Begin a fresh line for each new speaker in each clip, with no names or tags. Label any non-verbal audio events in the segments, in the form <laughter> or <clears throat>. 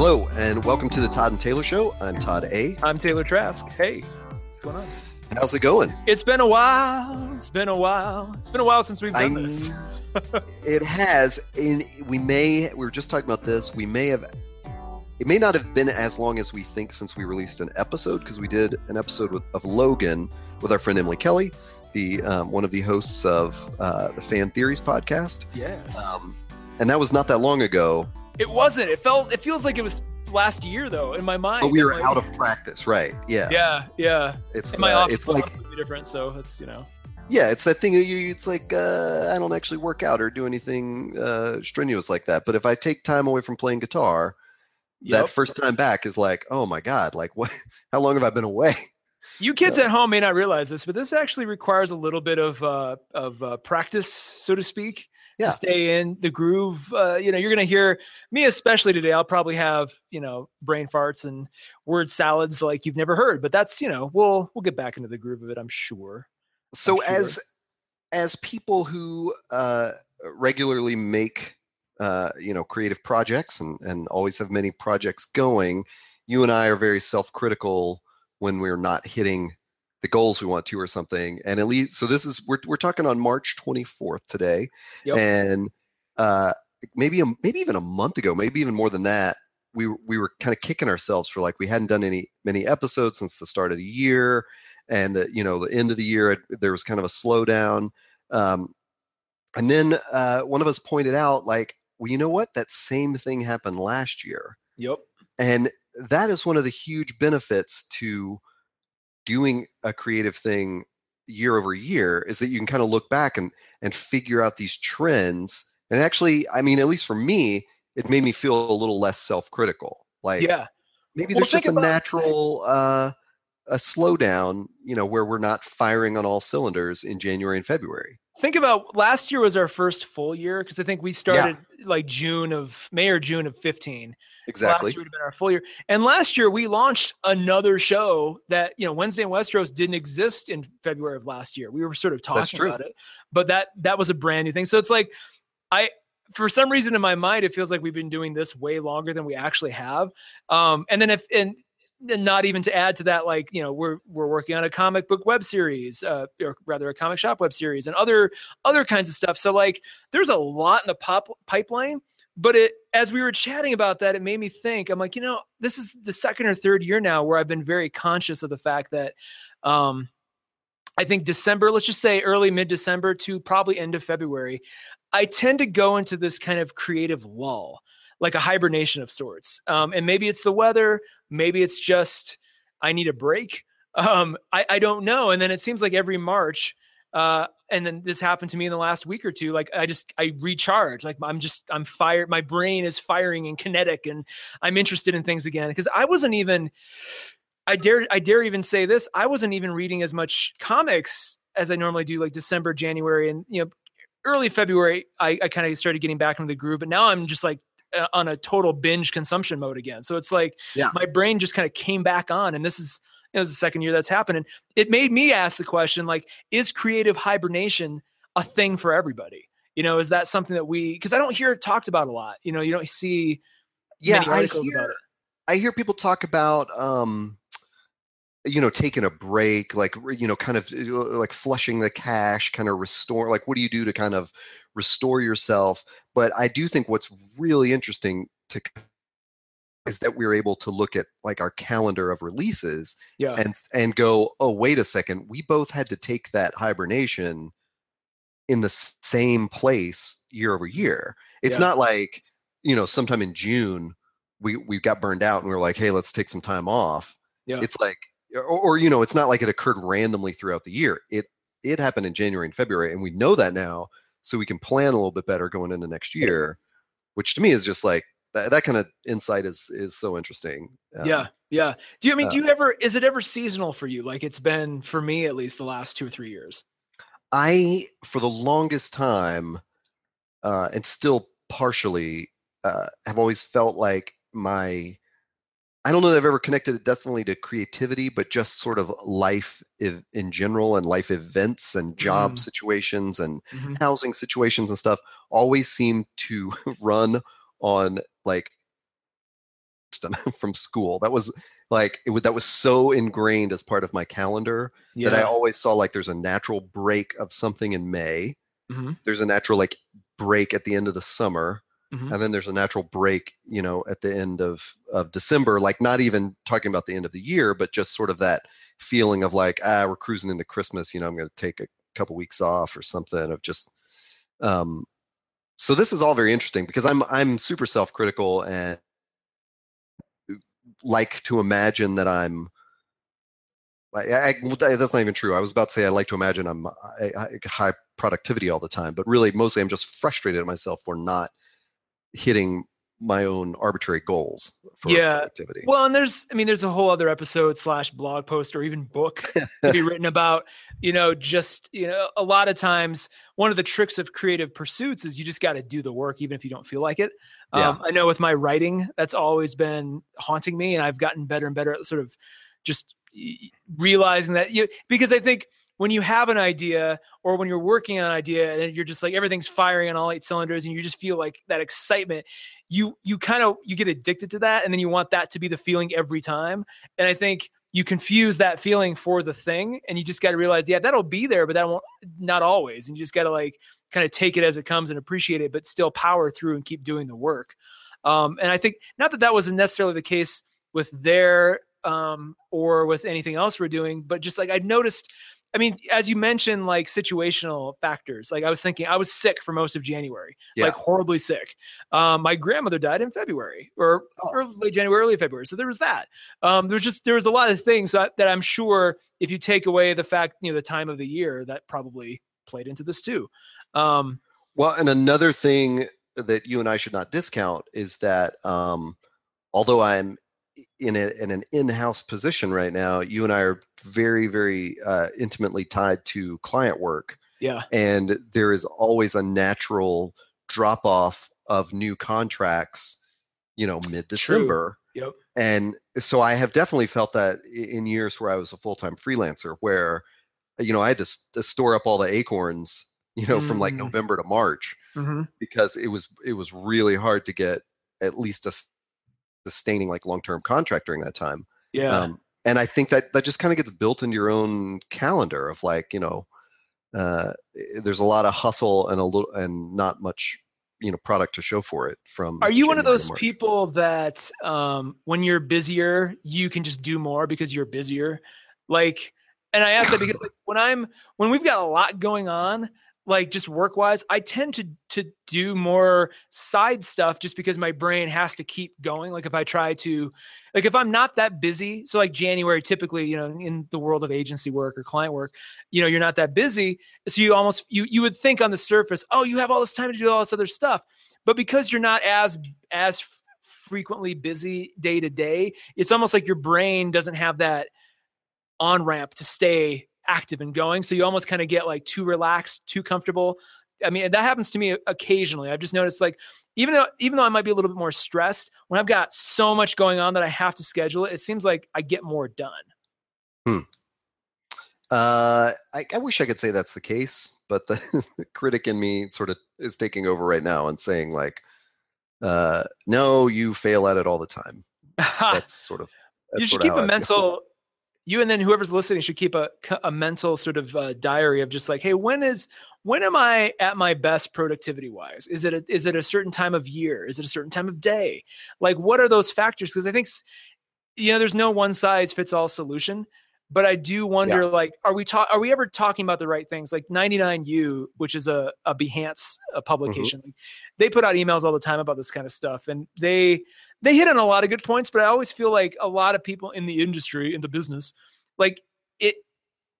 Hello, and welcome to the Todd and Taylor Show. I'm Todd A.
I'm Taylor Trask. Hey, what's going on?
How's it going?
It's been a while. It's been a while. It's been a while since we've done
I-
this. <laughs>
It has, and we may, we were just talking about this, we may have, it may not have been as long as we think since we released an episode, because we did an episode with, of Logan with our friend Emily Kelly, the um, one of the hosts of uh, the Fan Theories podcast.
Yes.
Um, and that was not that long ago,
it wasn't. It felt. It feels like it was last year though in my mind.
but we were
Like,
out of practice, right? Yeah.
Yeah, yeah.
It's,
In my
uh,
office,
it's like,
different. So it's you know.
Yeah, it's that thing. You, you- it's like uh, I don't actually work out or do anything uh, strenuous like that. But if I take time away from playing guitar,
Yep.
that first time back is like, oh my god, like what? <laughs> How long have I been away?
You <laughs> kids at home may not realize this, but this actually requires a little bit of uh, of uh, practice, so to speak,
Yeah.
to stay in the groove. Uh, you know, you're going to hear me, especially today. I'll probably have you know brain farts and word salads like you've never heard, but that's you know we'll we'll get back into the groove of it. I'm sure.
So
sure.
as as people who uh, regularly make uh, you know creative projects and and always have many projects going, you and I are very self critical when we're not hitting the goals we want to or something. And at least so this is we're we're talking on March 24th today.
Yep.
and uh, maybe a, maybe even a month ago, maybe even more than that, we we were kind of kicking ourselves for like we hadn't done any many episodes since the start of the year, and the you know the end of the year it- there was kind of a slowdown, um, and then uh, one of us pointed out like, well, you know what, that same thing happened last year,
Yep.
and that is one of the huge benefits to doing a creative thing year over year is that you can kind of look back and and figure out these trends and actually i mean at least for me it made me feel a little less self-critical like
Yeah.
maybe
Well,
there's just a natural uh a slowdown you know where we're not firing on all cylinders in january and february
Think about last year was our first full year because I think we started like June of May or June of 15.
Exactly
Last year would have been our full year. And last year we launched another show that, you know, Wednesday in Westeros didn't exist in February of last year. We were sort of talking about it, but that that was a brand new thing. So it's like I for some reason in my mind it feels like we've been doing this way longer than we actually have. Um and then if and and not even to add to that, like you know, we're we're working on a comic book web series, uh, or rather a comic shop web series, and other other kinds of stuff. So like, there's a lot in the pop pipeline. But it, as we were chatting about that, it made me think. I'm like, you know, this is the second or third year now where I've been very conscious of the fact that, um, I think December, let's just say early mid December to probably end of February, I tend to go into this kind of creative lull, like a hibernation of sorts. Um, and maybe it's the weather, maybe it's just I need a break. Um, I, I don't know. And then it seems like every March, uh, and then this happened to me in the last week or two. Like I just I recharge. Like I'm just I'm fired. My brain is firing and kinetic, and I'm interested in things again. Because I wasn't even. I dare I dare even say this. I wasn't even reading as much comics as I normally do, like December, January, and you know, early February. I, I kind of started getting back into the groove, but now I'm just like uh, on a total binge consumption mode again. So it's like
Yeah.
my brain just kind of came back on, and this is you know, this is the second year that's happening. It made me ask the question like, is creative hibernation a thing for everybody? You know, is that something that we because I don't hear it talked about a lot. You know, you don't see
yeah I hear,
about it.
I hear people talk about um you know taking a break like you know kind of uh, like flushing the cache kind of restore like what do you do to kind of restore yourself but i do think what's really interesting to is that we're able to look at like our calendar of releases
Yeah.
and and go oh wait a second we both had to take that hibernation in the same place year over year it's
Yeah.
not like you know sometime in june we we got burned out and we were like hey let's take some time off
Yeah.
it's like or, or you know it's not like it occurred randomly throughout the year it it happened in january and february and we know that now so we can plan a little bit better going into next year which to me is just like that, that kind of insight is is so interesting Um,
yeah. Yeah. Do you I mean
uh,
do you ever is it ever seasonal for you? Like it's been for me at least the last two or three years.
I, for the longest time, uh, and still partially, uh, have always felt like my. I don't know that I've ever connected it definitely to creativity, but just sort of life ev- in general and life events and job
Mm.
situations and
Mhm.
housing situations and stuff always seem to <laughs> run on like <laughs> from school. That was like it, would, that was so ingrained as part of my calendar
yeah.
that I always saw like there's a natural break of something in May.
Mhm.
There's a natural like break at the end of the summer,
Mhm.
and then there's a natural break, you know, at the end of of December. Like not even talking about the end of the year, but just sort of that feeling of like ah, we're cruising into Christmas. You know, I'm going to take a couple weeks off or something of just. Um, so this is all very interesting because I'm I'm super self critical and like to imagine that I'm. I, I, that's not even true. I was about to say I like to imagine I'm I, I, high productivity all the time, but really mostly I'm just frustrated at myself for not hitting my own arbitrary goals for
Yeah.
productivity.
Well, and there's, I mean, there's a whole other episode slash blog post or even book to be <laughs> written about, you know, just, you know, a lot of times one of the tricks of creative pursuits is you just got to do the work, even if you don't feel like it.
Yeah.
Um, I know with my writing, that's always been haunting me. And I've gotten better and better at sort of just realizing that you, because I think when you have an idea or when you're working on an idea and you're just like everything's firing on all eight cylinders and you just feel like that excitement you you kind of you get addicted to that and then you want that to be the feeling every time. And i think you confuse that feeling for the thing and you just got to realize yeah that'll be there but that won't not always. And you just got to like kind of take it as it comes and appreciate it but still power through and keep doing the work. Um, and i think not that that wasn't necessarily the case with their um, or with anything else we're doing but just like i noticed I mean, as you mentioned, like situational factors. Like I was thinking, I was sick for most of January,
Yeah.
like horribly sick. Um, my grandmother died in February or,
Oh.
late January, early February. So there was that. Um, was just there was a lot of things that, that I'm sure if you take away the fact, you know, the time of the year, that probably played into this too. Um,
Well, and another thing that you and I should not discount is that um, although I'm in, a, in an in-house position right now, you and I are very, very uh, intimately tied to client work,
yeah,
and there is always a natural drop off of new contracts, you know, mid-December.
Yep.
And so I have definitely felt that in years where I was a full-time freelancer, where you know I had to, to store up all the acorns, you know, from like
Mm.
November to March
Mhm.
because it was it was really hard to get at least a sustaining like long-term contract during that time
yeah,
um, and i think that that just kind of gets built into your own calendar of like you know uh, there's a lot of hustle and a little and not much you know product to show for it from
Are you one of those people that um, when you're busier, you can just do more because you're busier? Like, and I ask that because like, when I'm when we've got a lot going on, like just work wise, I tend to to do more side stuff just because my brain has to keep going. Like if I try to, like if I'm not that busy, so like January, typically, you know, in the world of agency work or client work, you know, you're not that busy, so you almost you you would think on the surface, oh, you have all this time to do all this other stuff but because you're not as as frequently busy day to day it's almost like your brain doesn't have that on ramp to stay active and going so you almost kind of get like too relaxed too comfortable i mean that happens to me occasionally i've just noticed like even though even though i might be a little bit more stressed when i've got so much going on that i have to schedule it it seems like i get more done Hmm.
uh I, I wish i could say that's the case but the, the <laughs> critic in me sort of is taking over right now and saying like uh no you fail at it all the time <laughs> that's sort of that's
you should keep
how mental feel.
You and then whoever's listening should keep a, a mental sort of uh, diary of just like hey when is when am i at my best productivity wise is it a, is it a certain time of year? Is it a certain time of day? Like what are those factors? Because i think you know there's no one size fits all solution but i do wonder like are we talk are we ever talking about the right things? Like 99u which is a, a behance a publication they put out emails all the time about this kind of stuff and they they hit on a lot of good points, but I always feel like a lot of people in the industry, in the business, like it,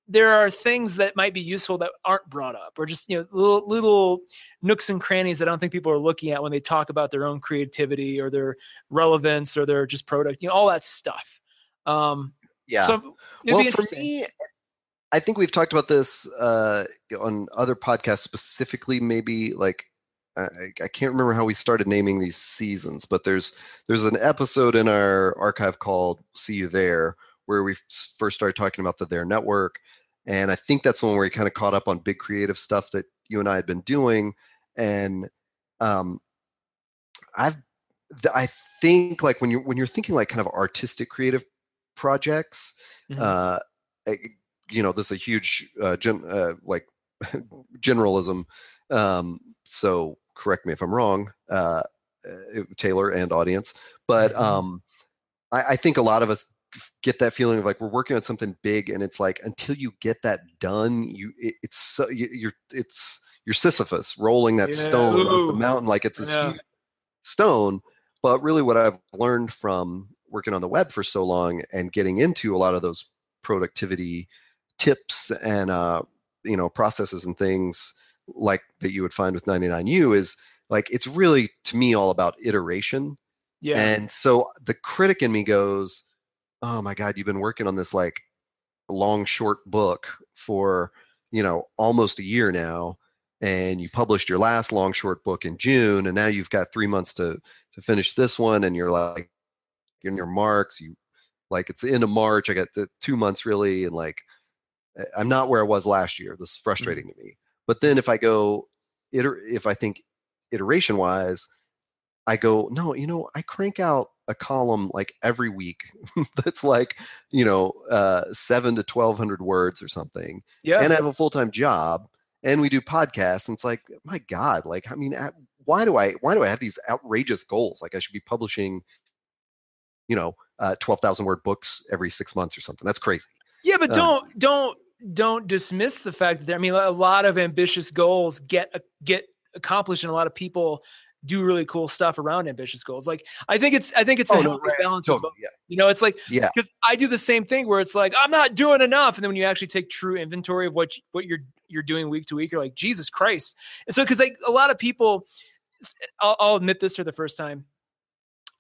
there are things that might be useful that aren't brought up, or just you know little little nooks and crannies that I don't think people are looking at when they talk about their own creativity or their relevance or their just product, you know, all that stuff. Um,
yeah
so
well for me i think we've talked about this uh on other podcasts specifically maybe like I, I can't remember how we started naming these seasons but there's there's an episode in our archive called see you there where we first started talking about the their network and i think that's the one where we kind of caught up on big creative stuff that you and i had been doing and um i've th- I think like when you're when you're thinking like kind of artistic creative projects,
Mhm.
uh, eh, you know, this is a huge uh, gen, uh, like <laughs> generalism. Um, so correct me if I'm wrong, uh, uh, Taylor and audience, but
Mhm.
um, I, I think a lot of us get that feeling of like we're working on something big, and it's like until you get that done, you it, it's so you, you're it's you're Sisyphus rolling that
Yeah,
stone up the mountain like it's this
Yeah.
huge stone. But really, what I've learned from working on the web for so long and getting into a lot of those productivity tips and uh, you know processes and things like that you would find with 99u is like it's really to me all about iteration
Yeah.
and so the critic in me goes, "Oh my god, you've been working on this like long short book for, you know, almost a year now and you published your last long short book in June and now you've got 3 months to to finish this one and you're like you're in your marks, you like it's the end of March, I got the 2 months really and like I- I'm not where I was last year. This is mm-hmm. frustrating to me. But then if I go iter- if I think iteration wise, I go, no, you know, I crank out a column like every week <laughs> that's like, you know, uh, seven to 1200 words or something.
yeah.
And I have a full time job and we do podcasts. And it's like, my God, like, I mean, why do I, why do I have these outrageous goals? Like I should be publishing, you know, uh, 12,000 word books every six months or something. That's crazy.
Yeah, but don't
Um,
don't don't dismiss the fact that I mean a lot of ambitious goals get uh, get accomplished, and a lot of people do really cool stuff around ambitious goals. Like I think it's I think it's a
Oh, no, right,
balance.
Totally. Yeah.
You know, it's like
Yeah.
because I do the same thing where it's like I'm not doing enough, and then when you actually take true inventory of what what you're you're doing week to week, you're like Jesus Christ. And so because like a lot of people, I'll, I'll admit this for the first time.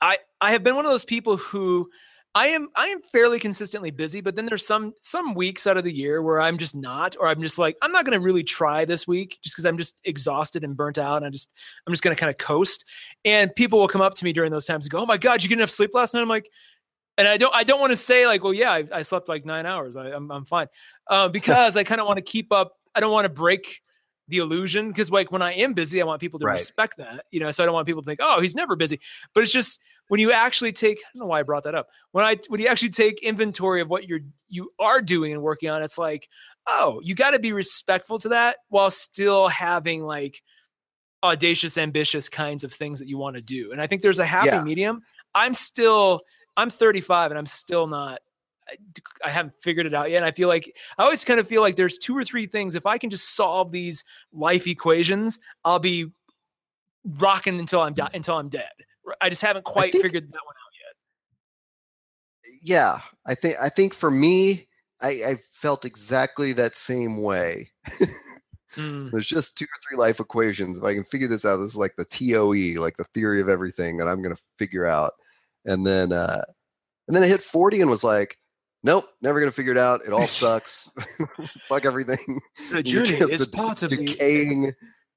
I I have been one of those people who I am I am fairly consistently busy, but then there's some some weeks out of the year where I'm just not, or I'm just like I'm not going to really try this week just because I'm just exhausted and burnt out. And I just I'm just going to kind of coast. And people will come up to me during those times and go, "Oh my God, you get enough sleep last night?" I'm like, and I don't I don't want to say like, "Well, yeah, I, I slept like nine hours. I, I'm I'm fine," uh, because I kind of want to keep up. I don't want to break the illusion because like when I am busy, I want people to
Right.
respect that, you know. So I don't want people to think, "Oh, he's never busy," but it's just when you actually take. I don't know why I brought that up. When I when you actually take inventory of what you're you are doing and working on, it's like, oh, you got to be respectful to that while still having like audacious, ambitious kinds of things that you want to do. And I think there's a happy
Yeah.
medium. I'm still I'm 35 and I'm still not I haven't figured it out yet. And I feel like I always kind of feel like there's two or three things. If I can just solve these life equations, I'll be rocking until I'm di- until I'm dead. I just haven't quite
think-
figured that one out yet.
yeah i think i think for me i i felt exactly that same way.
Mm,
there's just two or three life equations if i can figure this out this is like the toe like the theory of everything that i'm going to figure out and then uh and then i hit 40 and was like nope never going to figure it out it all <laughs> sucks <laughs> fuck everything
The <laughs> journey is
a
part of the.
decaying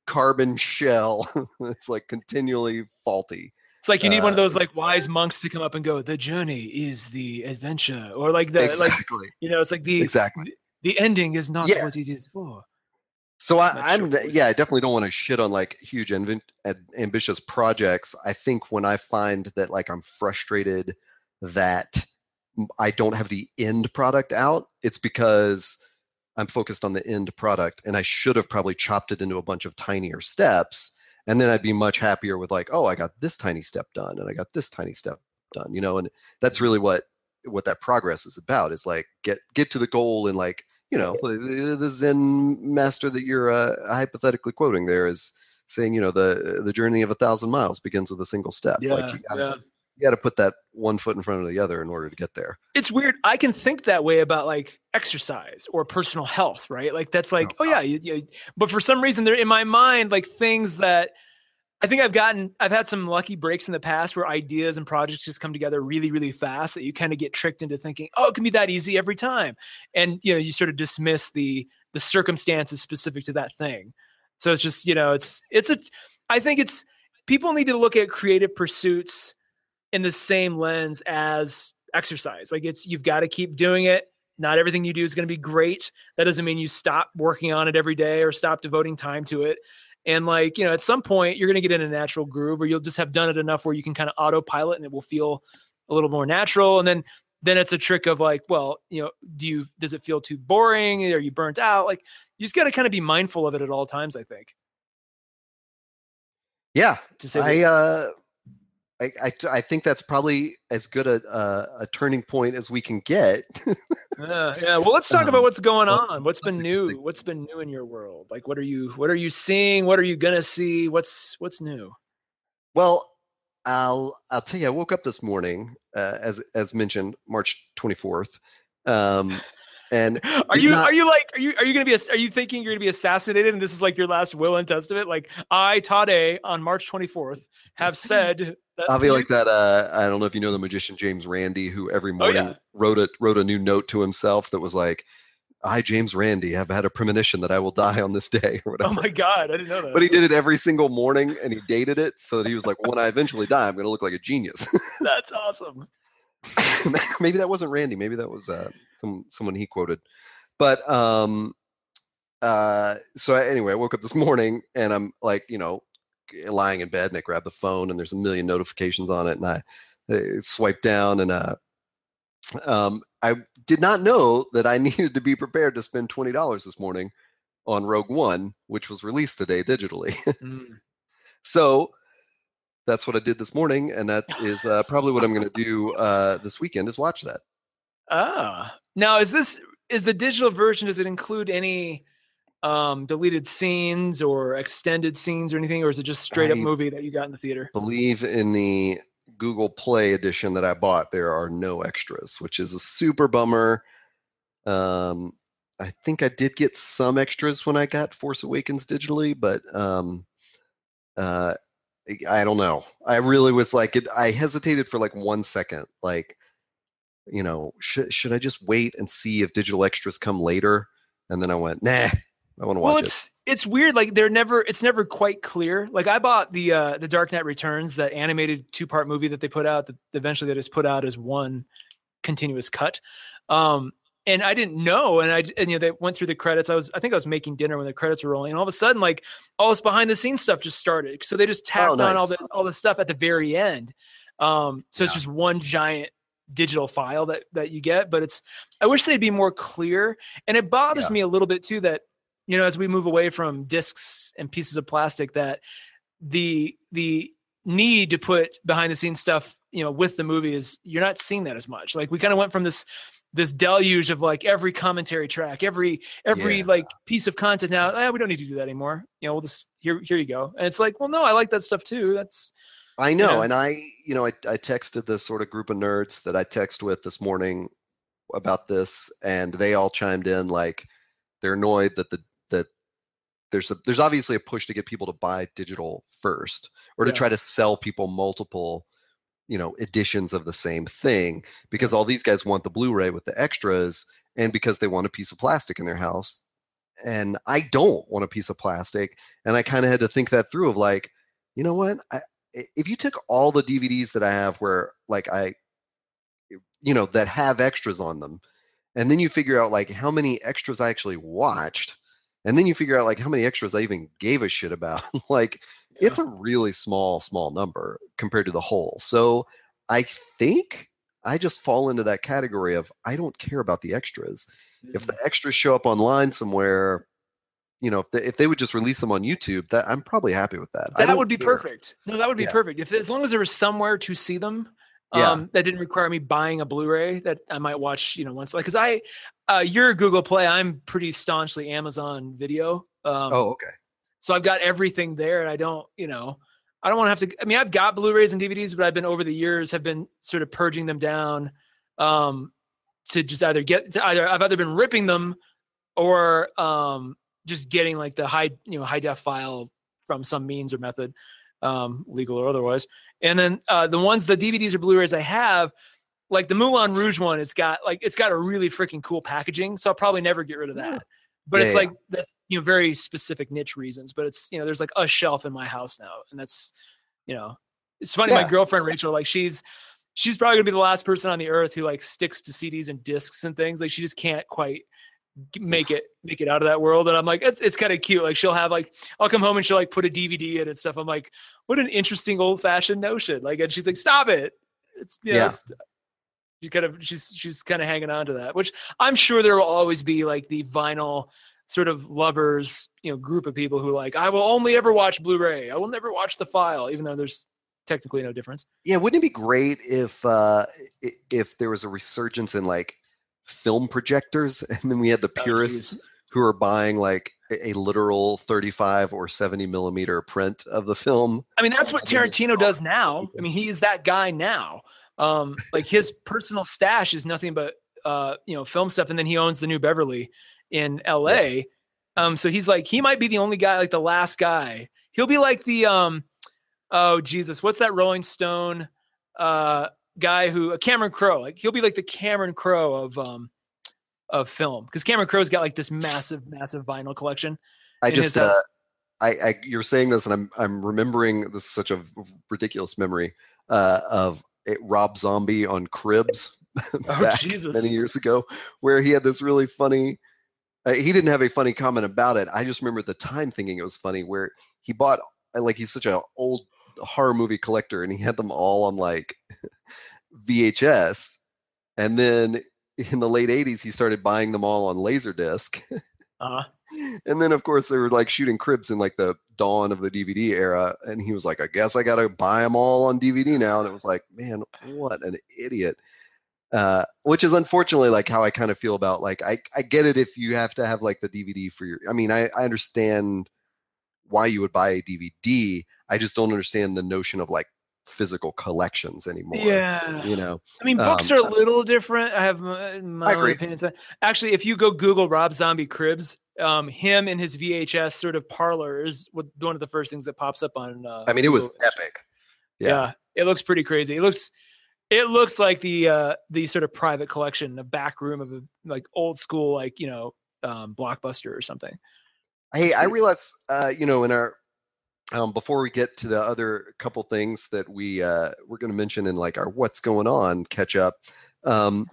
carbon shell it's like continually faulty
It's like you need one of
uh,
those like wise monks to come up and go. The journey is the adventure, or like the like
exactly
you know, it's like the
exactly
the ending is not
Yeah.
what it is for.
So I, I'm,
sure
yeah, I definitely don't want to shit on like huge ad- ambitious projects. I think when I find that like I'm frustrated that I don't have the end product out, it's because I'm focused on the end product, and I should have probably chopped it into a bunch of tinier steps, and then I'd be much happier with like, oh, I got this tiny step done, and I got this tiny step done, you know, and that's really what what that progress is about is like get get to the goal and like you know the zen master that you're uh, hypothetically quoting there is saying you know the the journey of a thousand miles begins with a single step
Yeah,
like you gotta,
yeah.
You gotta put that one foot in front of the other in order to get there
It's weird. I can think that way about like exercise or personal health, right? Like that's like, oh,
Oh,
yeah, you, you, but for some reason they're in my mind like things that I think I've gotten. I've had some lucky breaks in the past where ideas and projects just come together really, really fast that you kind of get tricked into thinking, oh, it can be that easy every time, and you know you sort of dismiss the the circumstances specific to that thing. So it's just you know it's it's a. I think it's people need to look at creative pursuits in the same lens as exercise. Like it's you've got to keep doing it. Not everything you do is going to be great. That doesn't mean you stop working on it every day or stop devoting time to it. And like, you know, at some point you're going to get in a natural groove or you'll just have done it enough where you can kind of autopilot and it will feel a little more natural. And then, then it's a trick of like, well, you know, do you, does it feel too boring? Are you burnt out? Like you just got to kind of be mindful of it at all times, I think.
Yeah. To say, I, uh, I, I, I, think that's probably as good a, a, a turning point as we can get.
yeah, yeah. Well, let's talk um, about what's going on. What's been new? What's been new in your world? Like, what are you what are you seeing? What are you gonna see? What's what's new?
Well, I'll I'll tell you. I woke up this morning, uh, as as mentioned, March twenty fourth. Um, and <laughs>
are you not, are you like are you are you gonna be are you thinking you're gonna be assassinated and this is like your last will and testament? Like I Todd on March 24th have said
I'll be like that. Uh, I don't know if you know the magician James Randi, who every morning oh, yeah. wrote a wrote a new note to himself that was like, "I, James Randi, have had a premonition that I will die on this day," or whatever.
Oh my god, I didn't know that.
But he did it every single morning, and he dated it so that he was like, "When I eventually die, I'm going to look like a genius." <laughs>
That's awesome. <laughs>
maybe that wasn't Randi. Maybe that was uh, some someone he quoted. But um, uh, so anyway, I woke up this <laughs> morning and I'm like, you know, lying in bed and I grab the phone and there's a million notifications on it and I, I uh, swipe down and uh, um, I did not know that I <laughs> needed to be prepared to spend twenty dollars this morning on Rogue One, which was released today digitally. <laughs> mm. So that's what I did this morning, and that is uh, probably what I'm going to do uh, this weekend is watch that.
Ah, now is this is the digital version? Does it include any um, deleted scenes or extended scenes or anything, or is it just straight up movie that you got in the theater?
Believe in the Google Play edition that I bought, there are no extras, which is a super bummer. Um, I think I did get some extras when I got Force Awakens digitally, but um, uh, I don't know. I really was like, it, I hesitated for like one second, like, you know, should should I just wait and see if digital extras come later? And then I went, nah, I want to watch well,
it's, it. It's weird. Like they're never. It's never quite clear. Like I bought the uh the Dark Knight Returns, that animated two part movie that they put out. That eventually they just put out as one continuous cut. Um, and I didn't know. And I and you know they went through the credits. I was I think I was making dinner when the credits were rolling, and all of a sudden like all this behind the scenes stuff just started. So they just oh, tapped oh, nice. on all the all the stuff at the very end. Um, so yeah. it's just one giant digital file that that you get. But it's I wish they'd be more clear. And it bothers yeah. me a little bit too that you know, as we move away from discs and pieces of plastic, that the the need to put behind the scenes stuff, you know, with the movie is you're not seeing that as much. Like we kind of went from this this deluge of like every commentary track, every every yeah. like piece of content. Now eh, we don't need to do that anymore. You know, we'll just here here you go. And it's like, well, no, I like that stuff too. That's
I know, you know. and I you know I I texted this sort of group of nerds that I text with this morning about this, and they all chimed in like they're annoyed that the that there's a, there's obviously a push to get people to buy digital first or to try to sell people multiple you know editions of the same thing because all these guys want the blu-ray with the extras and because they want a piece of plastic in their house and i don't want a piece of plastic and i kind of had to think that through of like you know what? I, if you took all the dvds that i have where like i you know that have extras on them and then you figure out like how many extras i actually watched and then you figure out like how many extras I even gave a shit about. <laughs> like yeah. it's a really small, small number compared to the whole. So I think I just fall into that category of I don't care about the extras. Mm-hmm. If the mm-hmm. extras show up online somewhere, you know, if they, if they would just release them on YouTube, that I'm probably happy with that.
That would be care. perfect. No, that would be yeah. perfect. If as long as there was somewhere to see them, yeah. um, that didn't require me buying a Blu-ray that I might watch, you know, once like because I uh, you're Google Play. I'm pretty staunchly Amazon Video.
Um, oh, okay.
So I've got everything there, and I don't, you know, I don't want to have to. I mean, I've got Blu-rays and DVDs, but I've been over the years have been sort of purging them down um, to just either get to either I've either been ripping them or um, just getting like the high, you know, high def file from some means or method, um, legal or otherwise. And then uh, the ones, the DVDs or Blu-rays I have, like the Moulin Rouge one, it's got like it's got a really freaking cool packaging. So I'll probably never get rid of that. But yeah, it's like that's you know very specific niche reasons. But it's you know there's like a shelf in my house now, and that's you know it's funny. Yeah. My girlfriend Rachel, like she's she's probably gonna be the last person on the earth who like sticks to CDs and discs and things. Like she just can't quite make it make it out of that world. And i'm like it's, it's kind of cute. Like she'll have like i'll come home and she'll like put a dvd in and stuff. I'm like what an interesting old fashioned notion. Like and she's like stop it. It's you know,
Yeah.
it's, she kind of she's she's kind of hanging on to that which i'm sure there will always be like the vinyl sort of lovers you know group of people who like i will only ever watch blu-ray. I will never watch the file even though there's technically no difference.
Yeah, wouldn't it be great if uh if there was a resurgence in like film projectors <laughs> and then we had the
Oh,
purists
geez.
who are buying like a, a literal 35 or 70 millimeter print of the film.
I mean, that's what Tarantino does now. I mean, he is that guy now. Um, <laughs> like his personal stash is nothing but uh, you know, film stuff, and then he owns the New Beverly in L.A. Um, so he's like, he might be the only guy, like the last guy. He'll be like the um, oh Jesus, what's that Rolling Stone uh guy who uh, Cameron Crowe? Like he'll be like the Cameron Crowe of um of film because Cameron Crowe's got like this massive, massive vinyl collection.
I just uh. I, I you're saying this and I'm I'm remembering this is such a ridiculous memory uh of it, Rob Zombie on Cribs <laughs>
Oh,
back
Jesus.
many years ago where he had this really funny uh, he didn't have a funny comment about it. I just remember at the time thinking it was funny where he bought like he's such an old horror movie collector and he had them all on like VHS and then in the late 80s he started buying them all on laserdisc.
Uh, <laughs>
and then of course they were like shooting cribs in like the dawn of the dvd era and he was like i guess i gotta buy them all on dvd now and it was like man what an idiot. Uh, which is unfortunately like how i kind of feel about like I, I get it if you have to have like the dvd for your i mean I, I understand why you would buy a dvd i just don't understand the notion of like physical collections anymore
yeah.
you know
I mean, books
Um,
are a little different. I have my, my own opinions. Actually, if you go Google Rob Zombie Cribs, um, him and his VHS sort of parlor is one of the first things that pops up on. Uh,
i mean it was
Google.
epic
Yeah.
yeah.
it looks pretty crazy. It looks, it looks like the uh, the sort of private collection, the back room of a like old school, like you know, um, blockbuster or something.
Hey, I realize, uh, you know, in our um, before we get to the other couple things that we uh, we're going to mention in like our what's going on catch up, um,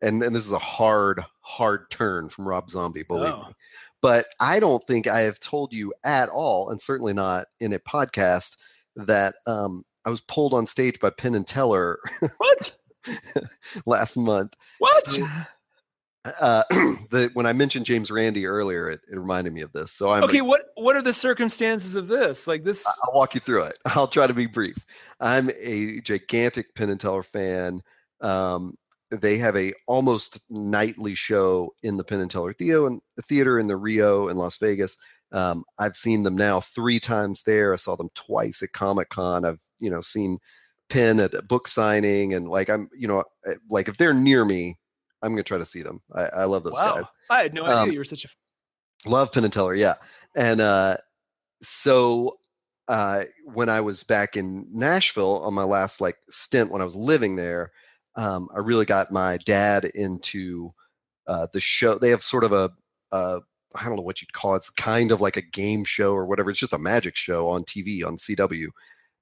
and and this is a hard hard turn from Rob Zombie, believe
Oh.
me. But I don't think I have told you at all, and certainly not in a podcast, that um, I was pulled on stage by Penn and Teller
What? <laughs>
last month.
What?
So- Uh, <clears throat> the when I mentioned James Randi earlier, it, it reminded me of this. So I'm
okay, what what are the circumstances of this? Like this?
I'll walk you through it. <laughs> I'll try to be brief. I'm a gigantic Penn and Teller fan. Um, they have a almost nightly show in the Penn and Teller Theo and theater in the Rio in Las Vegas. Um, I've seen them now three times there. I saw them twice at Comic Con. I've you know seen Penn at a book signing and like I'm you know eh, like if they're near me, I'm gonna try to see them. I, I love those
wow,
guys
I had no idea
Um,
you were such a.
love Penn and Teller, yeah. And uh, so uh, when I was back in Nashville on my last like stint when I was living there, um, I really got my dad into uh, the show. They have sort of a uh, I don't know what you'd call it. It's kind of like a game show or whatever. It's just a magic show on TV on CW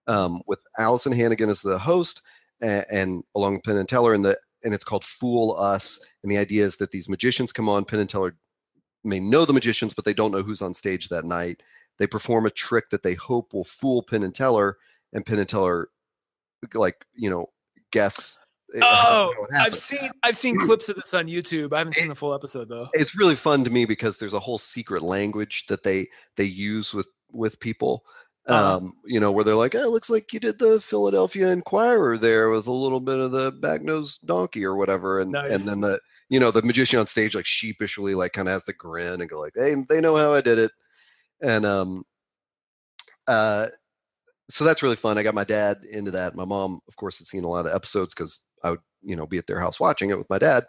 um, with Alyson Hannigan as the host and, and along with Penn and Teller and the and it's called Fool Us. And the idea is that these magicians come on. Penn and Teller may know the magicians, but they don't know who's on stage that night. They perform a trick that they hope will fool Penn and Teller, and Penn and Teller, like you know, guess. uh,
Oh, I've seen I've seen clips of this on YouTube. I haven't seen the full episode though.
It's really fun to me because there's a whole secret language that they they use with with people.
Uh-huh.
Um, you know, where they're like, "Oh, it looks like you did the Philadelphia Inquirer there with a little bit of the back-nosed donkey or whatever," and
Nice.
and then the you know the magician on stage like sheepishly like kind of has to grin and go like, "Hey, they know how I did it," and um, uh, so that's really fun. I got my dad into that. My mom, of course, had seen a lot of episodes because I would you know be at their house watching it with my dad,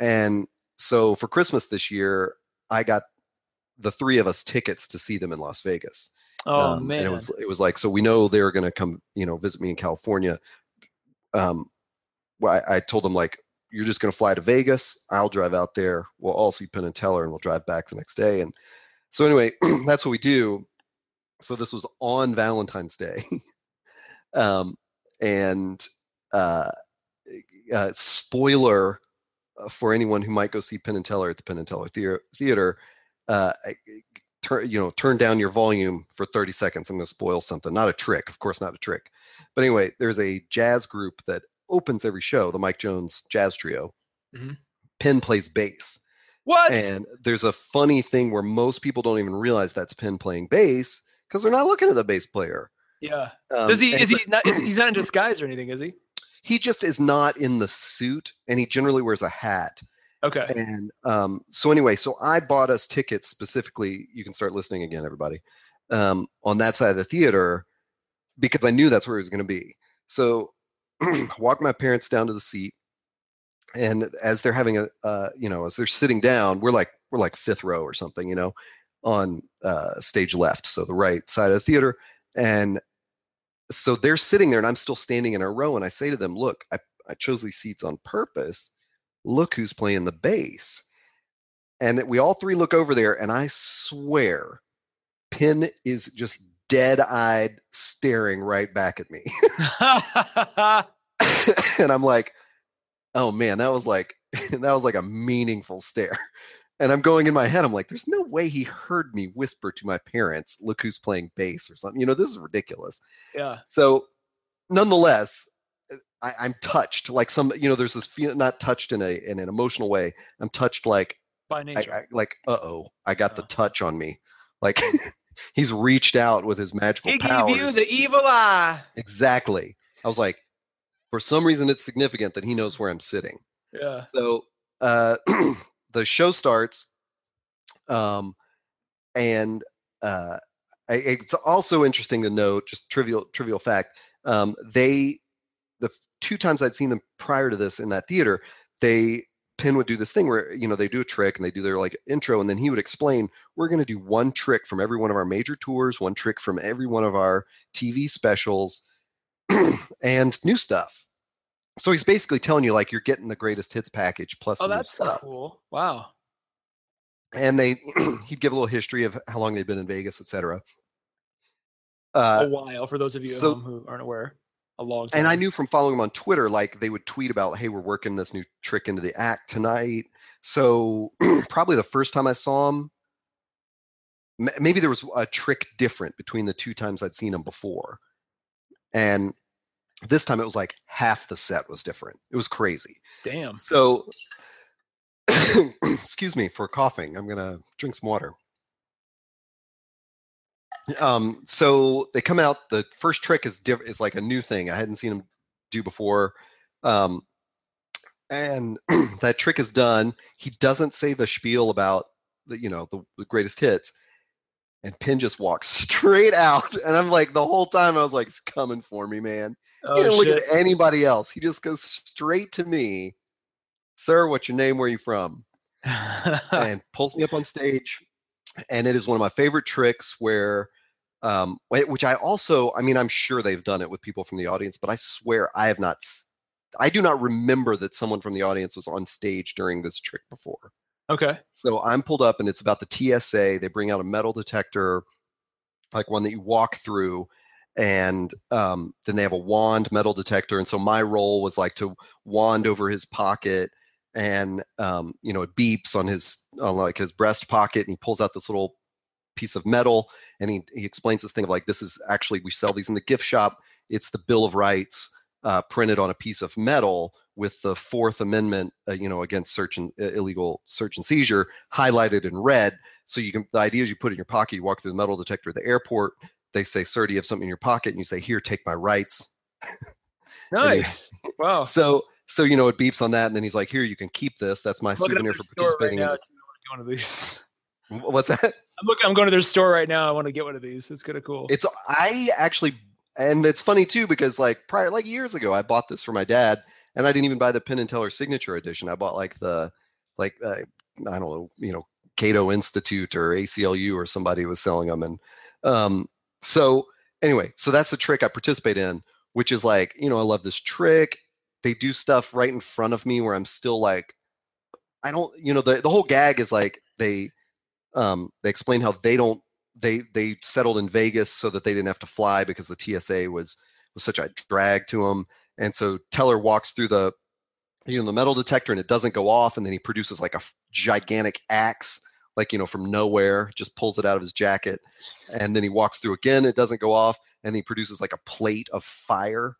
and so for Christmas this year, I got the three of us tickets to see them in Las Vegas.
Oh
Um,
man,
it was it was like so we know they're going to come you know visit me in California. Um, well, I, I told them like you're just going to fly to Vegas. I'll drive out there. We'll all see Penn and Teller, and we'll drive back the next day. And so anyway, <clears throat> that's what we do. So this was on Valentine's Day, <laughs> um, and uh, uh, spoiler uh, for anyone who might go see Penn and Teller at the Penn and Teller Theater, theater uh, turn you know turn down your volume for 30 seconds. I'm going to spoil something. Not a trick, of course, not a trick. But anyway, there's a jazz group that opens every show, the Mike Jones Jazz Trio.
Mhm.
Penn plays bass.
What?
And there's a funny thing where most people don't even realize that's Penn playing bass because they're not looking at the bass player.
yeah.
Um,
Does he? Is he not? Is, he's not in <clears throat> disguise or anything, is he?
He just is not in the suit, and he generally wears a hat.
Okay.
And um, so anyway, so I bought us tickets specifically. You can start listening again, everybody, um, on that side of the theater because I knew that's where it was going to be. So <clears throat> walk my parents down to the seat, and as they're having a, uh, you know, as they're sitting down, we're like we're like fifth row or something, you know, on uh, stage left, so the right side of the theater, and so they're sitting there, and I'm still standing in a row, and I say to them, "Look, I I chose these seats on purpose." Look who's playing the bass. And we all three look over there, and I swear, Penn is just dead eyed staring right back at me. <laughs> <laughs> and I'm like, oh man, that was like, <laughs> that was like a meaningful stare. And I'm going in my head, I'm like, there's no way he heard me whisper to my parents, look who's playing bass or something. You know, this is ridiculous.
yeah.
So, nonetheless, I, I'm touched. Like some, you know, there's this feel not touched in a in an emotional way. I'm touched like
By nature.
I like, uh oh, I got the
Oh.
touch on me. Like <laughs> he's reached out with his magical
he
powers.
gave you the evil eye.
exactly. I was like, for some reason, it's significant that he knows where I'm sitting.
Yeah.
So uh, <clears throat> the show starts, um, and uh, I, it's also interesting to note, just trivial trivial fact. Um, they the two times I'd seen them prior to this in that theater, they Penn would do this thing where you know they do a trick and they do their like intro, and then he would explain, "We're going to do one trick from every one of our major tours, one trick from every one of our TV specials, <clears throat> and new stuff." So he's basically telling you like you're getting the greatest hits package plus
Oh, that's
stuff
cool. Wow.
and they <clears throat> he'd give a little history of how long they'd been in Vegas, etc. Uh,
a while for those of you
so-
at home who aren't aware. A long time.
and I knew from following him on Twitter, like they would tweet about, "Hey, we're working this new trick into the act tonight." So <clears throat> probably the first time I saw him, maybe there was a trick different between the two times I'd seen him before, and this time it was like half the set was different. It was crazy.
Damn.
So, <clears throat> excuse me for coughing. I'm gonna drink some water. Um, so they come out. The first trick is diff- is like a new thing I hadn't seen them do before. Um, and <clears throat> that trick is done. He doesn't say the spiel about the you know the, the greatest hits, and Penn just walks <laughs> straight out. And I'm like the whole time I was like, "It's coming for me, man."
Oh,
he didn't look
shit.
at anybody else. He just goes straight to me. Sir, what's your name? Where are you from? <laughs> and pulls me up on stage. And it is one of my favorite tricks where, um, which I also, I mean, I'm sure they've done it with people from the audience, but I swear I have not, I do not remember that someone from the audience was on stage during this trick before.
okay.
So I'm pulled up and it's about the TSA. They bring out a metal detector, like one that you walk through, and um, then they have a wand metal detector. And so my role was like to wand over his pocket, and um, you know it beeps on his on like his breast pocket, and he pulls out this little piece of metal, and he he explains this thing of like this is actually we sell these in the gift shop. It's the Bill of Rights uh, printed on a piece of metal with the Fourth Amendment, uh, you know, against search and uh, illegal search and seizure highlighted in red. So you can. The idea is you put it in your pocket. You walk through the metal detector at the airport. They say, "Sir, do you have something in your pocket?" And you say, "Here, take my rights." <laughs>
Nice. Wow.
So, so you know, it beeps on that, and then he's like, "Here, you can keep this. That's my
I'm looking at
souvenir for
right
participating."
now
in
too. I want to get one of these. <laughs>
What's that?
I'm looking. I'm going to their store right now. I want to get one of these. It's kind of cool.
It's I actually, and it's funny too because like prior, like years ago, I bought this for my dad, and I didn't even buy the Penn and Teller signature edition. I bought like the, like uh, I don't know, you know, Cato Institute or ACLU or somebody was selling them, and um, so anyway, so that's the trick I participate in, which is like, you know, I love this trick. They do stuff right in front of me where I'm still like, I don't, you know, the the whole gag is like they, um, they explain how they don't they they settled in Vegas so that they didn't have to fly because the TSA was was such a drag to them. And so Teller walks through the you know the metal detector and it doesn't go off and then he produces like a gigantic axe like you know from nowhere just pulls it out of his jacket and then he walks through again it doesn't go off and he produces like a plate of fire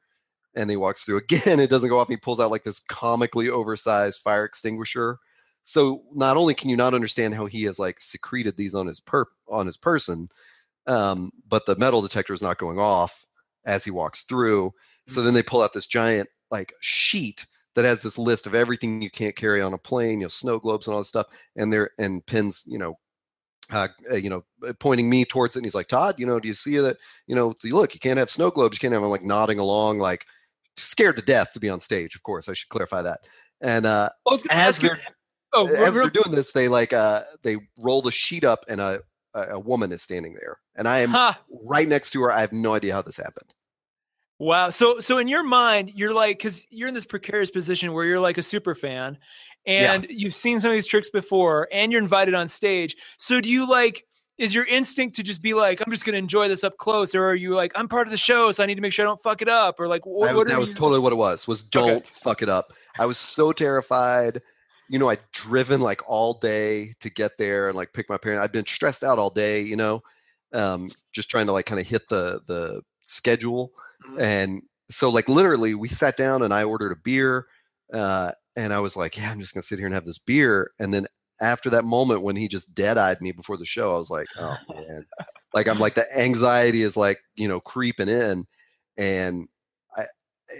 and he walks through <laughs> again it doesn't go off he pulls out like this comically oversized fire extinguisher so not only can you not understand how he has like secreted these on his per on his person um, but the metal detector is not going off as he walks through so then they pull out this giant like sheet that has this list of everything you can't carry on a plane, you know, snow globes and all this stuff, and there and pins, you know, uh, uh, you know, uh, pointing me towards it. And he's like, Todd, you know, do you see that? You know, look, you can't have snow globes. You can't have them like nodding along, like scared to death to be on stage. Of course, I should clarify that. And uh, as they're oh, as they're doing this, they like uh, they roll the sheet up, and a a woman is standing there, and I am huh. right next to her. I have no idea how this happened.
Wow. So so in your mind, you're like cuz you're in this precarious position where you're like a super fan and yeah. you've seen some of these tricks before and you're invited on stage. So do you like is your instinct to just be like I'm just going to enjoy this up close or are you like I'm part of the show so I need to make sure I don't fuck it up or like what,
what that was you... totally what it was. Was don't okay. fuck it up. I was so terrified. You know, I'd driven like all day to get there and like pick my parents. I'd been stressed out all day, you know. Um just trying to like kind of hit the the schedule Mm-hmm. And so, like, literally, we sat down and I ordered a beer. Uh, and I was like, yeah, I'm just going to sit here and have this beer. And then after that moment when he just dead eyed me before the show, I was like, oh, man. like, I'm like, the anxiety is like, you know, creeping in. And I, eh,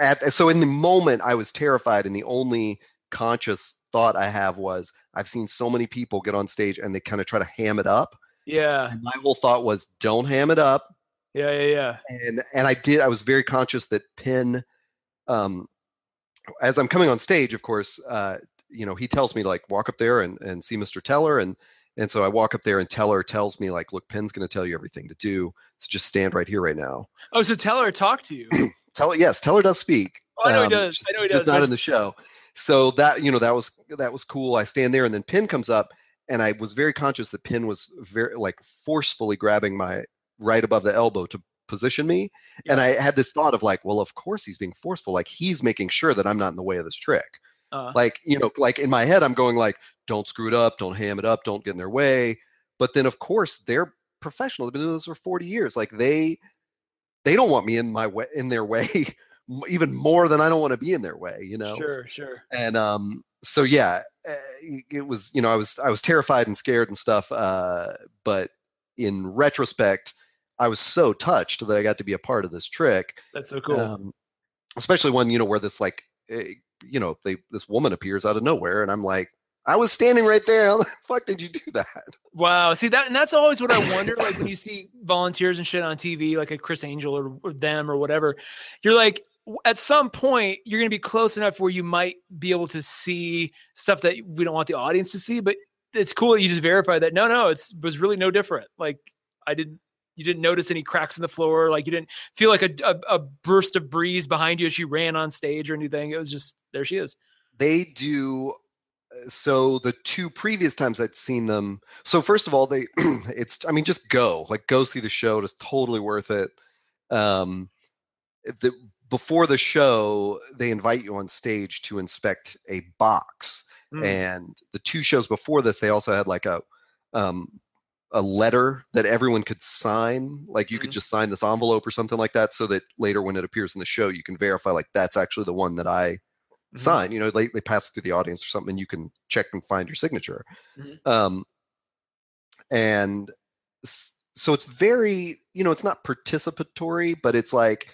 at, so in the moment, I was terrified. And the only conscious thought I have was, I've seen so many people get on stage and they kind of try to ham it up.
Yeah.
And my whole thought was, don't ham it up.
Yeah, yeah, yeah.
And and I did. I was very conscious that Penn, um, as I'm coming on stage, of course, uh, you know, he tells me like walk up there and and see Mr. Teller, and and so I walk up there and Teller tells me like, look, Penn's going to tell you everything to do, so just stand right here right now.
Oh, so Teller talked to you? <clears throat>
Teller, yes, Teller does speak.
Oh, I know um, he does. Just, I know he does.
Just not in the show. So that you know that was that was cool. I stand there, and then Penn comes up, and I was very conscious that Penn was very like forcefully grabbing my right above the elbow to position me. Yeah. And I had this thought of like, well, of course he's being forceful. Like he's making sure that I'm not in the way of this trick. Uh, like, you know, like in my head, I'm going like, don't screw it up, don't ham it up, don't get in their way. But then of course they're professional. They've been doing this for 40 years. Like they they don't want me in my way in their <laughs> way even more than I don't want to be in their way, you know?
Sure, sure.
And um so yeah, eh, it was, you know, I was I was terrified and scared and stuff. Uh, but in retrospect, I was so touched that I got to be a part of this trick.
That's so cool. Um,
especially one, you know, where this like, eh, you know, they this woman appears out of nowhere, and I'm like, I was standing right there. How the <laughs> fuck did you do that?
Wow. See that, and that's always what I wonder. like when you <laughs> see volunteers and shit on TV, like a Criss Angel or, or them or whatever, you're like, at some point you're going to be close enough where you might be able to see stuff that we don't want the audience to see but it's cool that you just verify that no no it's was really no different like i didn't you didn't notice any cracks in the floor like you didn't feel like a, a, a, burst of breeze behind you as she ran on stage or anything. It was just there she is.
They do uh, so the two previous times i'd seen them so first of all they <clears throat> it's i mean just go like go see the show it's totally worth it. Um the before the show they invite you on stage to inspect a box mm. and the two shows before this they also had like a um a letter that everyone could sign like you mm-hmm. could just sign this envelope or something like that so that later when it appears in the show you can verify like that's actually the one that i mm-hmm. sign you know they, they pass through the audience or something and you can check and find your signature mm-hmm. um and so it's very you know it's not participatory but it's like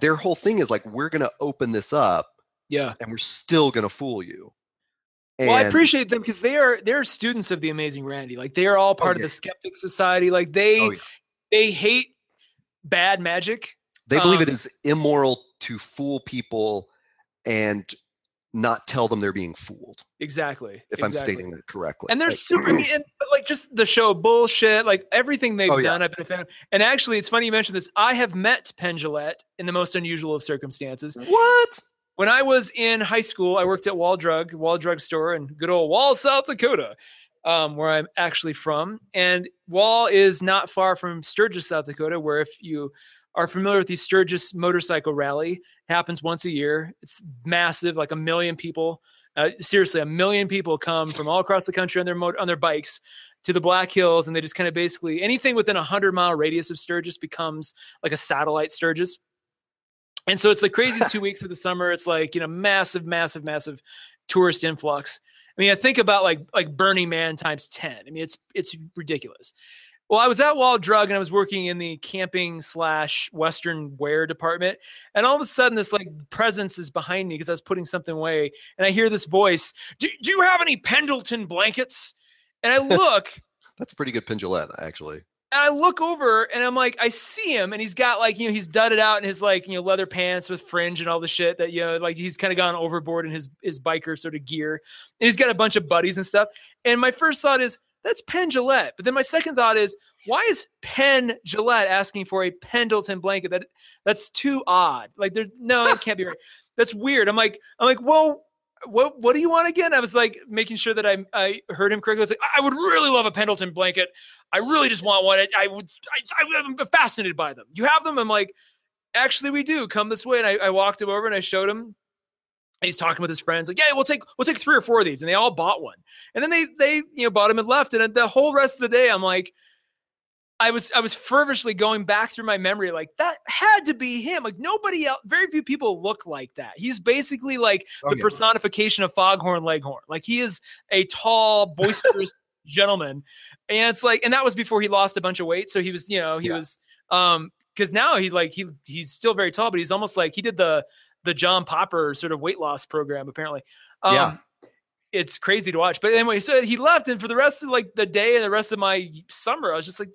their whole thing is like we're gonna open this up
yeah
and we're still gonna fool you
and well, I appreciate them because they are they're students of the Amazing Randi. Like they are all part oh, yeah. of the Skeptic Society. Like they oh, yeah. they hate bad magic.
They believe um, it is immoral to fool people and not tell them they're being fooled.
Exactly.
If
exactly.
I'm stating it correctly.
And they're like, super and, like just the show bullshit, like everything they've oh, done, yeah. I've been a fan. And actually, it's funny you mentioned this. I have met Penn Jillette in the most unusual of circumstances.
What?
When I was in high school, I worked at Wall Drug, Wall Drug Store in good old Wall, South Dakota, um, where I'm actually from. And Wall is not far from Sturgis, South Dakota, where if you are familiar with the Sturgis Motorcycle Rally, it happens once a year. It's massive, like a million people. Uh, seriously, a million people come from all across the country on their mo- on their bikes to the Black Hills, and they just kind of basically anything within a hundred mile radius of Sturgis becomes like a satellite Sturgis. And so it's the craziest two weeks of the summer. It's like you know massive, massive, massive tourist influx. I mean, I think about like like Burning Man times ten. I mean, it's it's ridiculous. Well, I was at Wall Drug and I was working in the camping slash Western wear department. And all of a sudden, this like presence is behind me because I was putting something away. And I hear this voice Do, do you have any Pendleton blankets? And I look. <laughs>
That's a pretty good Penn Jillette,
actually. I look over and I'm like, I see him and he's got like, you know, he's dudded out in his like, you know, leather pants with fringe and all the shit that, you know, like he's kind of gone overboard in his, his biker sort of gear. And he's got a bunch of buddies and stuff. And my first thought is, that's Penn Jillette. But then my second thought is, why is Penn Jillette asking for a Pendleton blanket? That that's too odd. Like there's no, it can't be right. That's weird. I'm like, I'm like, well, what what do you want again? I was like making sure that I I heard him correctly. I was like, I would really love a Pendleton blanket. I really just want one. I, I would I, I'm fascinated by them. You have them? I'm like, actually, we do. Come this way. And I, I walked him over and I showed him he's talking with his friends like yeah we'll take we'll take three or four of these and they all bought one and then they they you know bought them and left and the whole rest of the day i'm like i was i was fervently going back through my memory like that had to be him like nobody else very few people look like that he's basically like
Oh,
the
yeah.
personification of foghorn leghorn like he is a tall boisterous <laughs> gentleman and it's like and that was before he lost a bunch of weight so he was you know he
Yeah.
was um because now he like he he's still very tall but he's almost like he did the the John Popper sort of weight loss program, apparently. Um,
Yeah.
It's crazy to watch. But anyway, so he left, and for the rest of like the day and the rest of my summer, I was just like,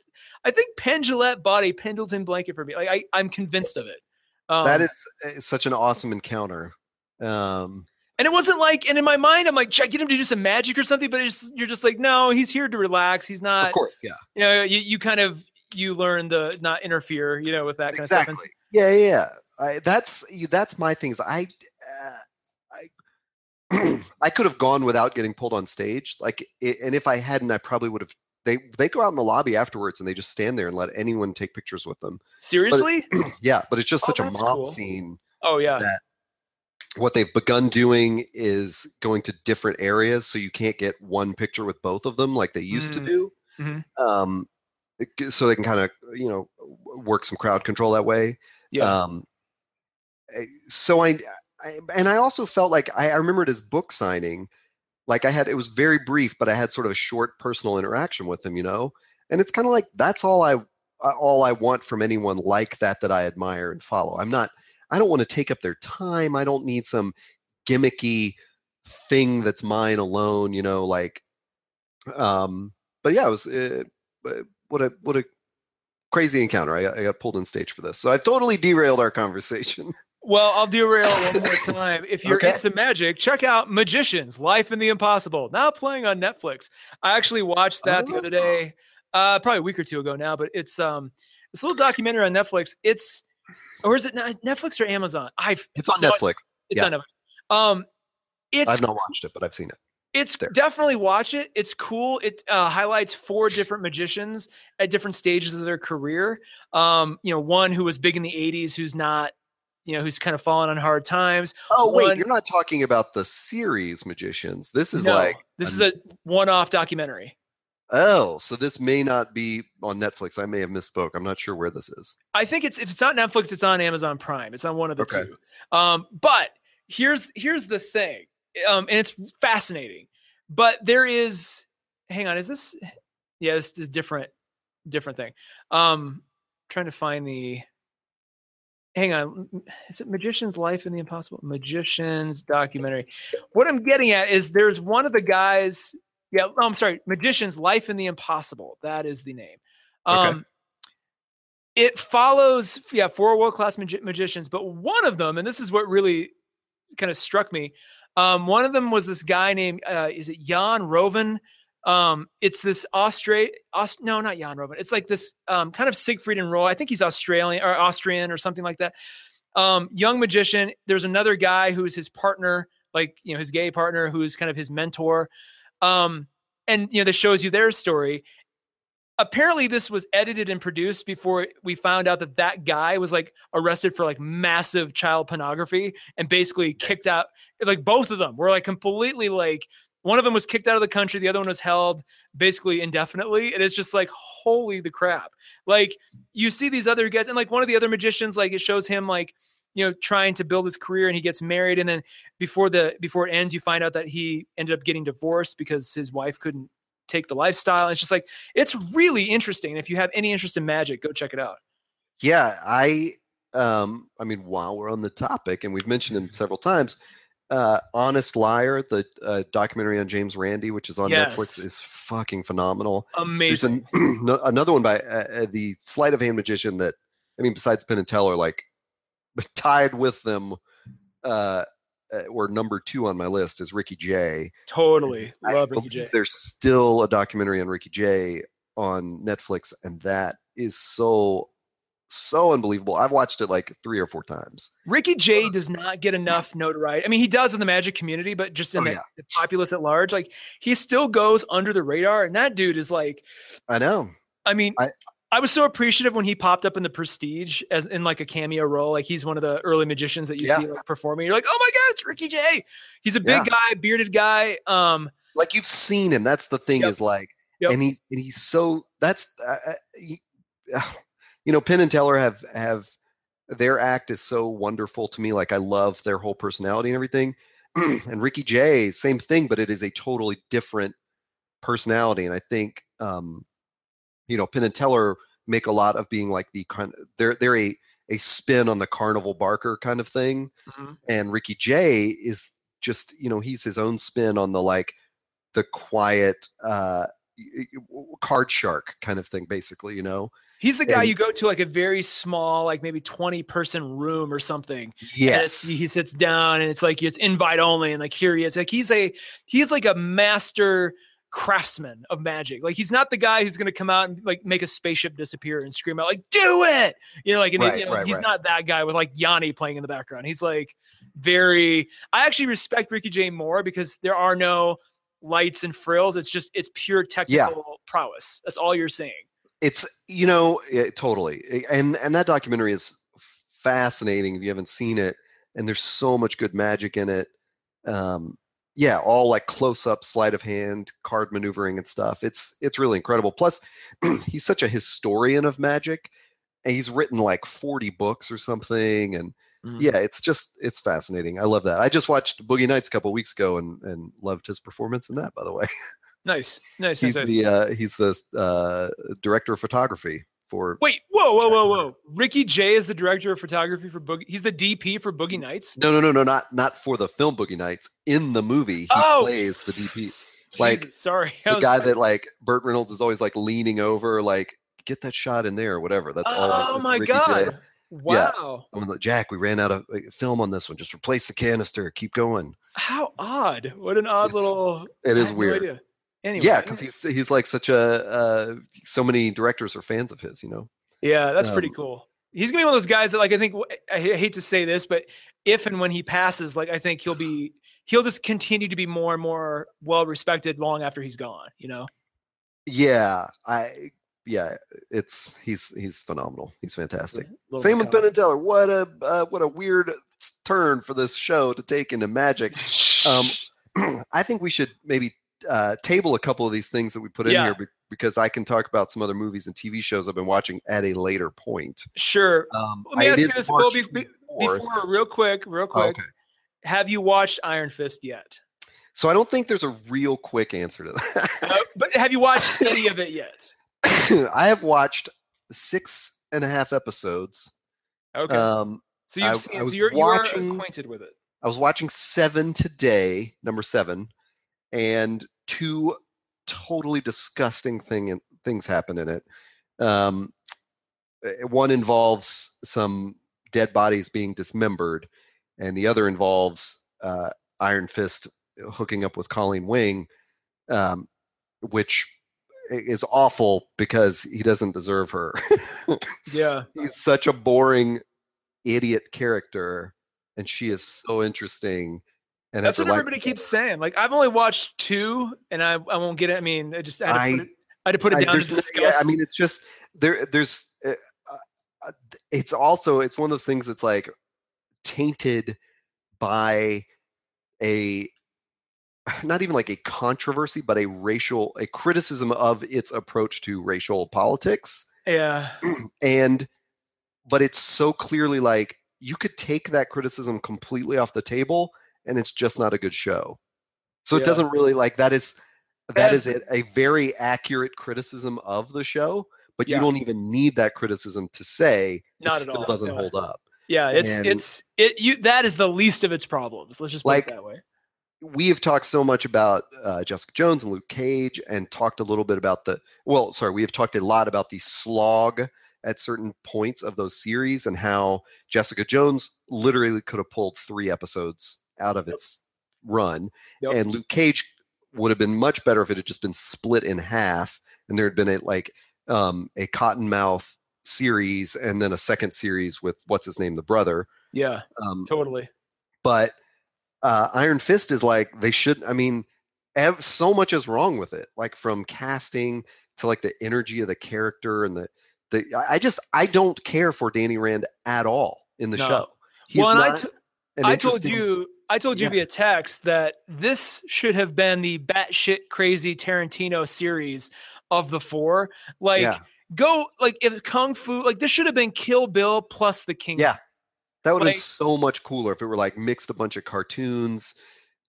I think Penn Jillette bought a Pendleton blanket for me. Like I, I'm convinced of it. Um,
that is uh, such an awesome encounter. Um,
and it wasn't like, and in my mind, I'm like, should I get him to do some magic or something? But it's, you're just like, no, he's here to relax. He's not,
of course, yeah,
you know, you, you kind of, you learn to not interfere, you know, with that kind of stuff.
exactly. Yeah, yeah, yeah. I, that's you. That's my things. I, uh, I, could have gone without getting pulled on stage. Like, i and if I hadn't, I probably would have. They they go out in the lobby afterwards and they just stand there and let anyone take pictures with them.
Seriously? <clears throat>
Yeah, but it's just
Oh,
such a mob
cool.
scene.
Oh yeah.
that what they've begun doing is going to different areas so you can't get one picture with both of them like they used
Mm.
to do
Mhm.
um so they can kind of you know work some crowd control that way
Yeah.
um eh, so I, I and i also felt like I, I remembered his book signing like i had it was very brief but i had sort of a short personal interaction with him you know? And it's kind of like that's all i all i want from anyone like that that i admire and follow. I'm not i don't want to take up their time. I don't need some gimmicky thing that's mine alone you know like um but yeah it was uh, uh, what a what a crazy encounter. I got, I got pulled on stage for this. So i've totally derailed our conversation <laughs>
Well, I'll derail one more <laughs> time. If you're
Okay.
into magic, check out Magicians: Life in the Impossible, now playing on Netflix. I actually watched that the other
Oh.
day, uh, probably a week or two ago now. But it's um, this little documentary on Netflix. It's or is it Netflix or Amazon? I've
it's on netflix
it's
Yeah.
on Netflix. Um, it's
i've not watched it but i've seen it
it's
there.
definitely watch it. It's cool. It uh, highlights four different magicians at different stages of their career. Um, you know, one who was big in the '80s, who's not, you know, who's kind of fallen on hard times.
oh wait
One-
you're not talking about the series magicians this is
No,
like
this is a one-off documentary.
oh so this may not be on netflix i may have misspoke i'm not sure where this is
I think it's if it's not Netflix, it's on Amazon Prime. It's on one of the
Okay.
two. Um, but here's here's the thing, um, and it's fascinating. But there is, hang on, is this? Yeah, this is different, different thing. Um, trying to find the. Hang on, is it Magician's Life in the Impossible? Magician's documentary. What I'm getting at is there's one of the guys. Yeah, oh, I'm sorry, Magician's Life in the Impossible. That is the name.
Okay.
Um, it follows yeah four world class magi- magicians but one of them and this is what really kind of struck me um, one of them was this guy named uh, is it jan rouven um, it's this Australian, Aust- no, not Jan Rouven. It's like this um, kind of Siegfried and Roy. I think he's Australian or Austrian or something like that. Um, young magician. There's another guy who's his partner, like you know his gay partner, who's kind of his mentor. Um, and you know this shows you their story apparently this was edited and produced before we found out that that guy was like arrested for like massive child pornography and basically kicked out like both of them were like completely like one of them was kicked out of the country the other one was held basically indefinitely and it's just like holy the crap like you see these other guys and like one of the other magicians like it shows him like you know trying to build his career and he gets married and then before the before it ends you find out that he ended up getting divorced because his wife couldn't take the lifestyle. It's just like it's really interesting. If you have any interest in magic, go check it out.
Yeah, I um I mean while we're on the topic and we've mentioned him several times, uh Honest Liar, the uh, documentary on James Randi which is on
Yes.
Netflix is fucking phenomenal. There's
Amazing.
an, <clears throat> another one by uh, uh, the sleight of hand magician that I mean besides Penn and Teller like <laughs> tied with them uh uh, or number 2 on my list is Ricky Jay.
totally
I
love Ricky
believe
J.
There's still a documentary on Ricky Jay on Netflix, and that is so so unbelievable. I've watched it like three or four times.
Ricky Jay does not get enough notoriety. I mean, he does in the magic community, but just in
Oh,
the,
yeah.
the populace at large, like he still goes under the radar. And that dude is like,
I know.
I mean, I,
I-
was so appreciative when he popped up in the Prestige as in like a cameo role. Like he's one of the early magicians that you
Yeah.
see like performing. You're like, oh my god, it's Ricky Jay. He's a big
Yeah.
guy, bearded guy. Um,
Like you've seen him. That's the thing
Yep.
is like,
Yep.
and he and he's so that's uh, uh, <sighs> you, know, Penn and Teller have have their act is so wonderful to me. Like I love their whole personality and everything. <clears throat> and Ricky Jay, same thing, but it is a totally different personality. And I think um, you know, Penn and Teller make a lot of being like the kind they're they're a a spin on the Carnival Barker kind of thing.
Mhm.
And Ricky Jay is just, you know, he's his own spin on the like the quiet uh card shark kind of thing, basically, you know.
He's the guy
And-
you go to like a very small, like maybe 20 person room or something.
Yes.
He sits down and it's like it's invite only. And like here he is. Like he's a he's like a master craftsman of magic. Like he's not the guy who's gonna come out and like make a spaceship disappear and scream out, like, do it. You know, like and
Right,
you know,
right,
he's
right.
not that guy with like Yanni playing in the background. He's like very I actually respect Ricky Jay more because there are no lights and frills. It's just it's pure technical prowess. That's all you're saying.
It's you know yeah, totally and and that documentary is fascinating if you haven't seen it and there's so much good magic in it. Um yeah all like close up sleight of hand card maneuvering and stuff. It's it's really incredible. Plus <clears throat> he's such a historian of magic and he's written like 40 books or something and
Mm-hmm.
yeah it's just it's fascinating. I love that. I just watched boogie nights a couple weeks ago and and loved his performance in that by the way <laughs>
Nice, nice,
he's
nice. nice.
the uh he's the uh director of photography for
Wait, whoa, whoa, whoa, whoa! Ricky Jay is the director of photography for Boogie. He's the DP for Boogie Nights.
No, no, no, no, not not for the film Boogie Nights. In the movie, he
Oh!
plays the DP, like,
Jesus, sorry, <laughs>
the guy
like,
that like Burt Reynolds is always like leaning over, like get that shot in there or whatever. That's all.
Oh my
Ricky Jay.
god! Wow,
I'm like Jack. We ran out of film on this one. Just replace the canister. Keep going.
how odd! What an odd
It's-
little.
It is
I
is
had no
weird.
idea. Anyway,
yeah, because he's he's like such a uh, so many directors are fans of his. You know.
yeah, that's pretty
um,
cool. He's gonna be one of those guys that, like, I think I hate to say this, but if and when he passes, like, I think he'll be he'll just continue to be more and more well respected long after he's gone. You know.
Yeah, I yeah, it's he's he's phenomenal. He's fantastic. Same with. Penn and Teller. What a uh, what a weird turn for this show to take into magic. <laughs> Um, <clears throat> I think we should maybe uh, table a couple of these things that we put in
Yeah.
here be- because I can talk about some other movies and TV shows I've been watching at a later point.
sure.
Um,
Let me
I
ask you this,
March
be- be-
24th.
Before, real quick, real
Oh,
quick,
okay.
have you watched Iron Fist yet?
So I don't think there's a real quick answer to that.
Uh, but have you watched any of it yet? <laughs>
I have watched six and a half episodes.
Okay,
Um,
so you've
I-
seen,
I
so you're,
watching-
you're acquainted with it.
I was watching seven today, number seven, and two totally disgusting thing things happen in it. Um, eh, one involves some dead bodies being dismembered, and the other involves uh, Iron Fist hooking up with Colleen Wing, um, which is awful because he doesn't deserve her. <laughs>
Yeah,
He's such a boring idiot character, and she is so interesting. And
that's what
like,
everybody keeps saying. Like I've only watched two, and I, I won't get it. I mean, I just I had to put
I
it, I had to put it
I,
down to discuss.
yeah, I mean, it's just there. There's. Uh, uh, it's also it's one of those things that's like tainted by a <sighs> not even like a controversy, but a racial a criticism of its approach to racial politics.
yeah, <clears throat>
and but it's so clearly like you could take that criticism completely off the table and it's just not a good show so
Yeah.
it doesn't really like that is that
As-
is a, a very accurate criticism of the show but
Yeah.
you don't even need that criticism to say
Not
it
at
still
all,
doesn't
yeah.
hold up
yeah. It's
And-
it's it. You that is the least of its problems. Let's just put
Like,
it that way.
we have talked so much about uh, Jessica Jones and Luke Cage, and talked a little bit about the well, sorry, we have talked a lot about the slog at certain points of those series and how Jessica Jones literally could have pulled three episodes out of its run,
Yep.
and Luke Cage would have been much better if it had just been split in half and there had been a like um, a Cottonmouth series and then a second series with what's his name, the brother.
Yeah,
Um,
totally.
but uh, Iron Fist is like they should. I mean, ev- so much is wrong with it, like from casting to like the energy of the character and the the. I- just I don't care for Danny Rand at all in the
No.
show. He's
well, and I, t- I told you, I told you
Yeah.
via text that this should have been the batshit crazy Tarantino series of the four. Like,
yeah,
go like if Kung Fu, like this should have been Kill Bill plus the King.
Yeah. that would have
like-
been so much cooler if it were like mixed a bunch of cartoons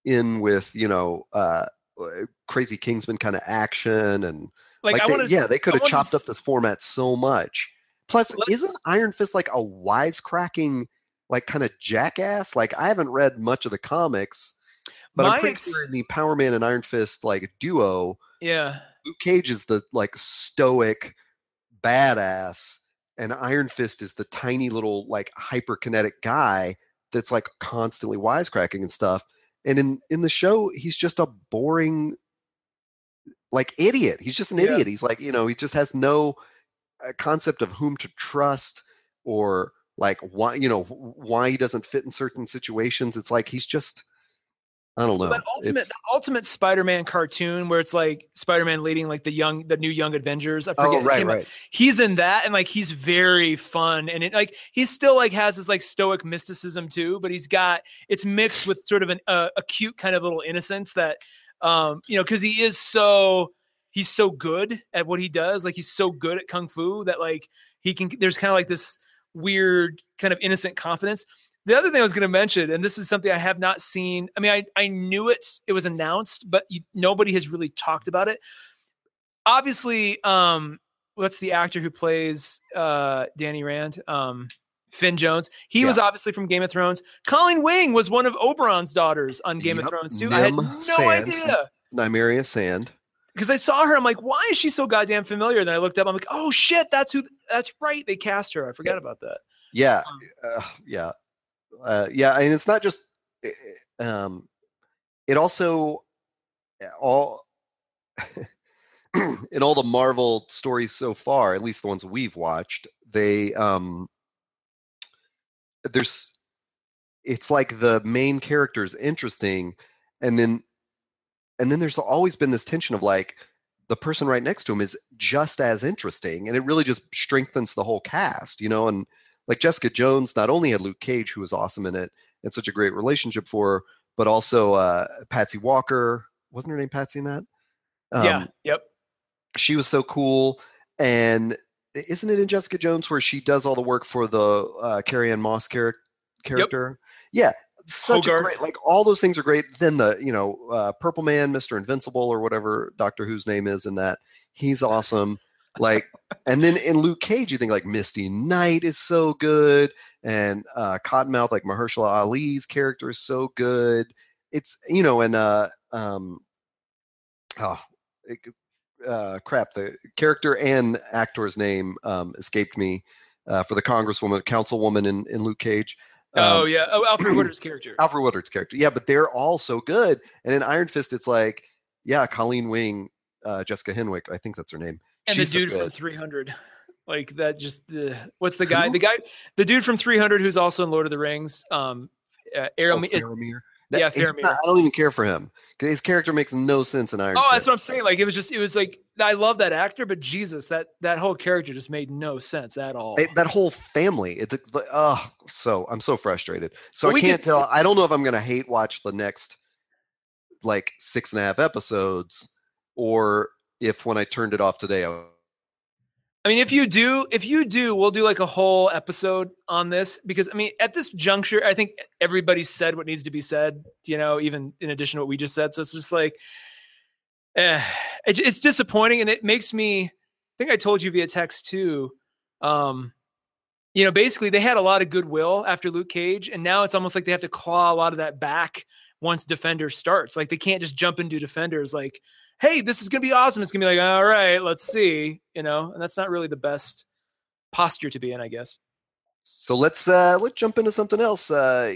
in with you know uh uh, crazy Kingsman kind of action and
like,
like,
I
they,
want
yeah they could have
wanna
chopped up this format so much plus
Let's-
isn't iron fist like a wisecracking like kind of jackass? Like i haven't read much of the comics but
My
i'm pretty
ex-
sure in the power man and iron fist like duo
Yeah,
luke cage is the like stoic badass and iron fist is the tiny little like hyperkinetic guy that's like constantly wisecracking and stuff and in in the show he's just a boring like idiot. He's just an
Yeah.
idiot. He's like you know he just has no uh, concept of whom to trust or like why you know why he doesn't fit in certain situations it's like he's just i don't know
Well, that ultimate,
It's-
the ultimate Spider-Man cartoon where it's like Spider-Man leading like the young, the new Young Avengers. I forget.
oh right
out-
right
He's in that, and like he's very fun, and it like he still like has this like stoic mysticism too, but he's got it's mixed with sort of an uh, a cute kind of little innocence that, um, you know, because he is so he's so good at what he does, like he's so good at kung fu that like he can. There's kind of like this weird kind of innocent confidence. The other thing I was going to mention, and this is something I have not seen. I mean, I I knew it; it was announced, but you, nobody has really talked about it. Obviously, um, what's the actor who plays uh, Danny Rand? Um, Finn Jones. He was obviously from Game of Thrones. Colleen Wing was one of Oberyn's daughters on Game of Thrones too. I had no
Sand.
idea
nymeria sand
because I saw her. I'm like, why is she so goddamn familiar? Then I looked up. I'm like, oh shit, that's who. That's right. They cast her. I forgot about that.
Yeah,
Um,
uh, yeah, uh, yeah, and it's not just. eh, eh, Um, it also eh, all <clears throat> in all the Marvel stories so far, at least the ones we've watched, they um, there's it's like the main character is interesting, and then and then there's always been this tension of like the person right next to him is just as interesting, and it really just strengthens the whole cast, you know, and like Jessica Jones not only had Luke Cage, who was awesome in it, and such a great relationship for her, but also uh, Patsy Walker. Wasn't her name Patsy in that?
yeah.
Um,
Yep.
She was so cool. And isn't it in Jessica Jones where she does all the work for the uh, Carrie Ann Moss char- character? Yeah. Such a great, like all those things are great. Then the, you know, uh, Purple Man, Mr. Invincible, or whatever Doctor Who's name is in that. He's awesome. Like, <laughs> and then in Luke Cage, you think like Misty Knight is so good, and uh, Cottonmouth, like Mahershala Ali's character is so good. It's you know, and uh, um, oh, it, uh, crap, the character and actor's name um, escaped me uh, for the Congresswoman, Councilwoman in in Luke Cage.
Oh
Um,
yeah. Oh, Alfred Woodard's character.
Alfred Woodard's character. Yeah, but they're all so good. And in Iron Fist, it's like, yeah, Colleen Wing, uh, Jessica Henwick, I think that's her name.
and
She's
the dude from 300 like that just the what's the guy
Who?
the guy the dude from 300 who's also in lord of the rings um uh,
Oh,
Aram- is,
Faramir. That-
Yeah, fair
not- I don't even care for him. His character makes no sense in Iron.
Oh, that's what I'm saying. Like it was just, it was like I love that actor, but Jesus, that that whole character just made no sense at all.
It- that whole family. It's like, oh, so I'm so frustrated. So
But
I can't
could-
tell. I don't know if I'm gonna hate watch the next like six and a half episodes, or if when I turned it off today, I
I mean, if you do, if you do, we'll do like a whole episode on this because I mean, at this juncture, I think everybody said what needs to be said. You know, even in addition to what we just said. So it's just like, eh, it, it's disappointing, and it makes me. I think I told you via text too. Um, you know, basically they had a lot of goodwill after Luke Cage, and now it's almost like they have to claw a lot of that back once Defender starts. Like they can't just jump into Defenders like hey, this is gonna be awesome. It's gonna be like, all right, let's see, you know, and that's not really the best posture to be in, I guess.
So let's uh let's jump into something else. Uh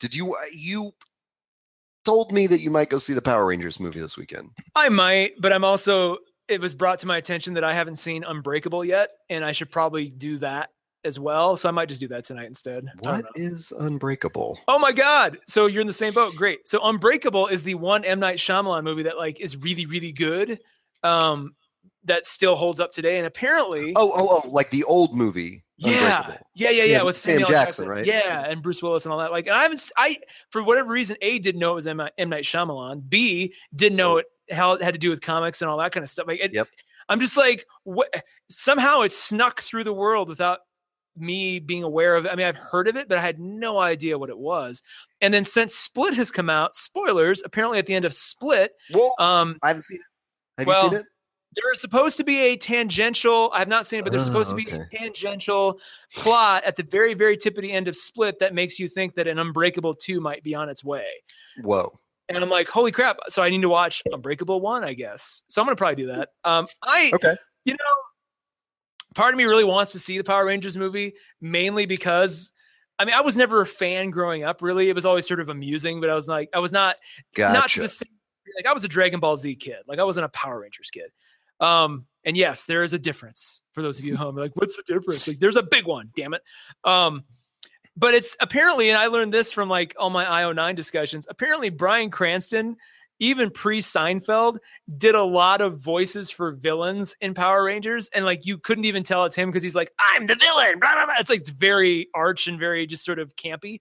did you uh, you told me that you might go see the Power Rangers movie this weekend?
I might, but I'm also it was brought to my attention that I haven't seen Unbreakable yet, and I should probably do that as well. So I might just do that tonight instead.
What is Unbreakable?
Oh my god! So you're in the same boat. Great. So Unbreakable is the one M Night Shyamalan movie that like is really really good. Um, that still holds up today, and apparently,
Oh, oh, oh, like the old movie.
Yeah, yeah, yeah, yeah.
Sam-
with
Sam
Samuel L.
Jackson, right?
Yeah, and Bruce Willis and all that. Like, and I haven't, I for whatever reason, a didn't know it was M. M. Night Shyamalan. B didn't know it how it had to do with comics and all that kind of stuff. Like, it,
Yep.
I'm just like, what? Somehow it snuck through the world without me being aware of it. I mean, I've heard of it, but I had no idea what it was. And then since Split has come out, spoilers. Apparently, at the end of Split,
Well,
um,
I haven't seen it. Have
well,
you seen it?
there is supposed to be a tangential i have not seen it but there's supposed
Oh,
to be
okay.
a tangential plot at the very very tip of the end of split that makes you think that an unbreakable 2 might be on its way
Whoa.
and i'm like holy crap so i need to watch unbreakable 1 i guess so i'm gonna probably do that um i
Okay.
you know part of me really wants to see the power rangers movie mainly because I mean, I was never a fan growing up. Really, it was always sort of amusing, but I was like, I was not
Gotcha.
not the same like I was a Dragon Ball Z kid. Like I wasn't a Power Rangers kid. Um, and yes, there is a difference for those of you at home. Like, what's the difference? Like, there's a big one, damn it. Um, but it's apparently, and I learned this from like all my IO9 discussions. Apparently, Bryan Cranston, even pre Seinfeld, did a lot of voices for villains in Power Rangers, and like you couldn't even tell it's him because he's like, "I'm the villain." Blah blah blah. It's like it's very arch and very just sort of campy.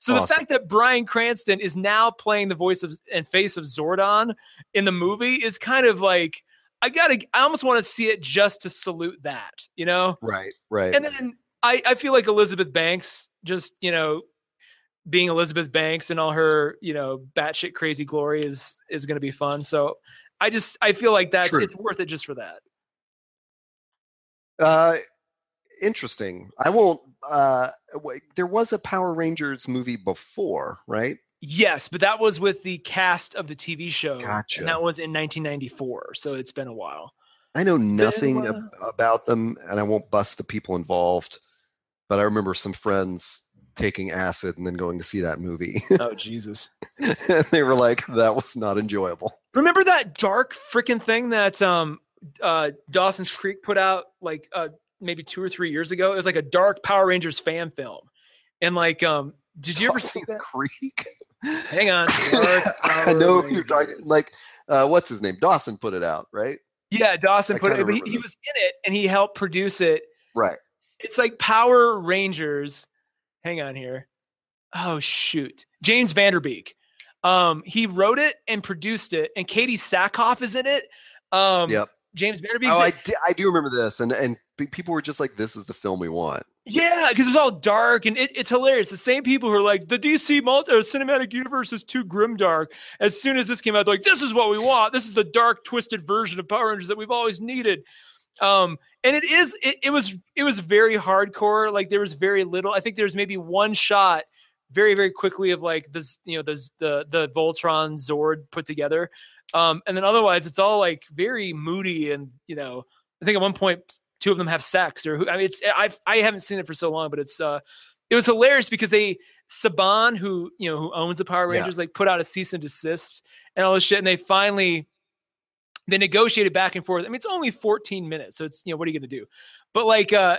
So the fact that Bryan Cranston is now playing the voice of and face of Zordon in the movie is kind of like I gotta I almost want to see it just to salute that, you know?
Right, right.
And then I, I feel like Elizabeth Banks just, you know, being Elizabeth Banks and all her, you know, batshit crazy glory is is gonna be fun. So I just I feel like that's
True.
it's worth it just for that.
Uh, interesting. I won't. Uh, wait, there was a Power Rangers movie before, right?
Yes, but that was with the cast of the TV show.
Gotcha.
And that was in 1994. So it's been a while.
I know nothing ab- about them, and I won't bust the people involved. But I remember some friends taking acid and then going to see that movie,
Oh Jesus.
and <laughs> they were like, "That was not enjoyable."
Remember that dark freaking thing that um uh Dawson's Creek put out like uh maybe two or three years ago? It was like a dark Power Rangers fan film. And like um did you ever see that?
Creek?
Hang on. <laughs>
I know who you're talking. Like, uh, what's his name? Dawson put it out, right?
Yeah, Dawson
I
put it he, he was in it and he helped produce it.
Right.
It's like Power Rangers. Hang on here. Oh shoot. James Van Der Beek. Um he wrote it and produced it and Katee Sackhoff is in it. Um
Yep.
James Van Der Beek.
Oh, I, di- I do remember this, and and people were just like, "This is the film we want."
Yeah, because it was all dark and it, it's hilarious. The same people who are like, the DC multi- uh, cinematic universe is too grim dark. As soon as this came out, they're like, this is what we want. This is the dark, twisted version of Power Rangers that we've always needed. Um, and it is, it, it was, it was very hardcore. Like there was very little. I think there's maybe one shot very, very quickly of like this, you know, the the the Voltron Zord put together. Um, and then otherwise it's all like very moody and you know, I think at one point two of them have sex or who I mean it's I I haven't seen it for so long, but it's uh it was hilarious because they Saban, who you know who owns the Power
Yeah.
Rangers, like put out a cease and desist and all this shit, and they finally they negotiated back and forth. I mean, it's only 14 minutes, so it's you know what are you gonna do? But like uh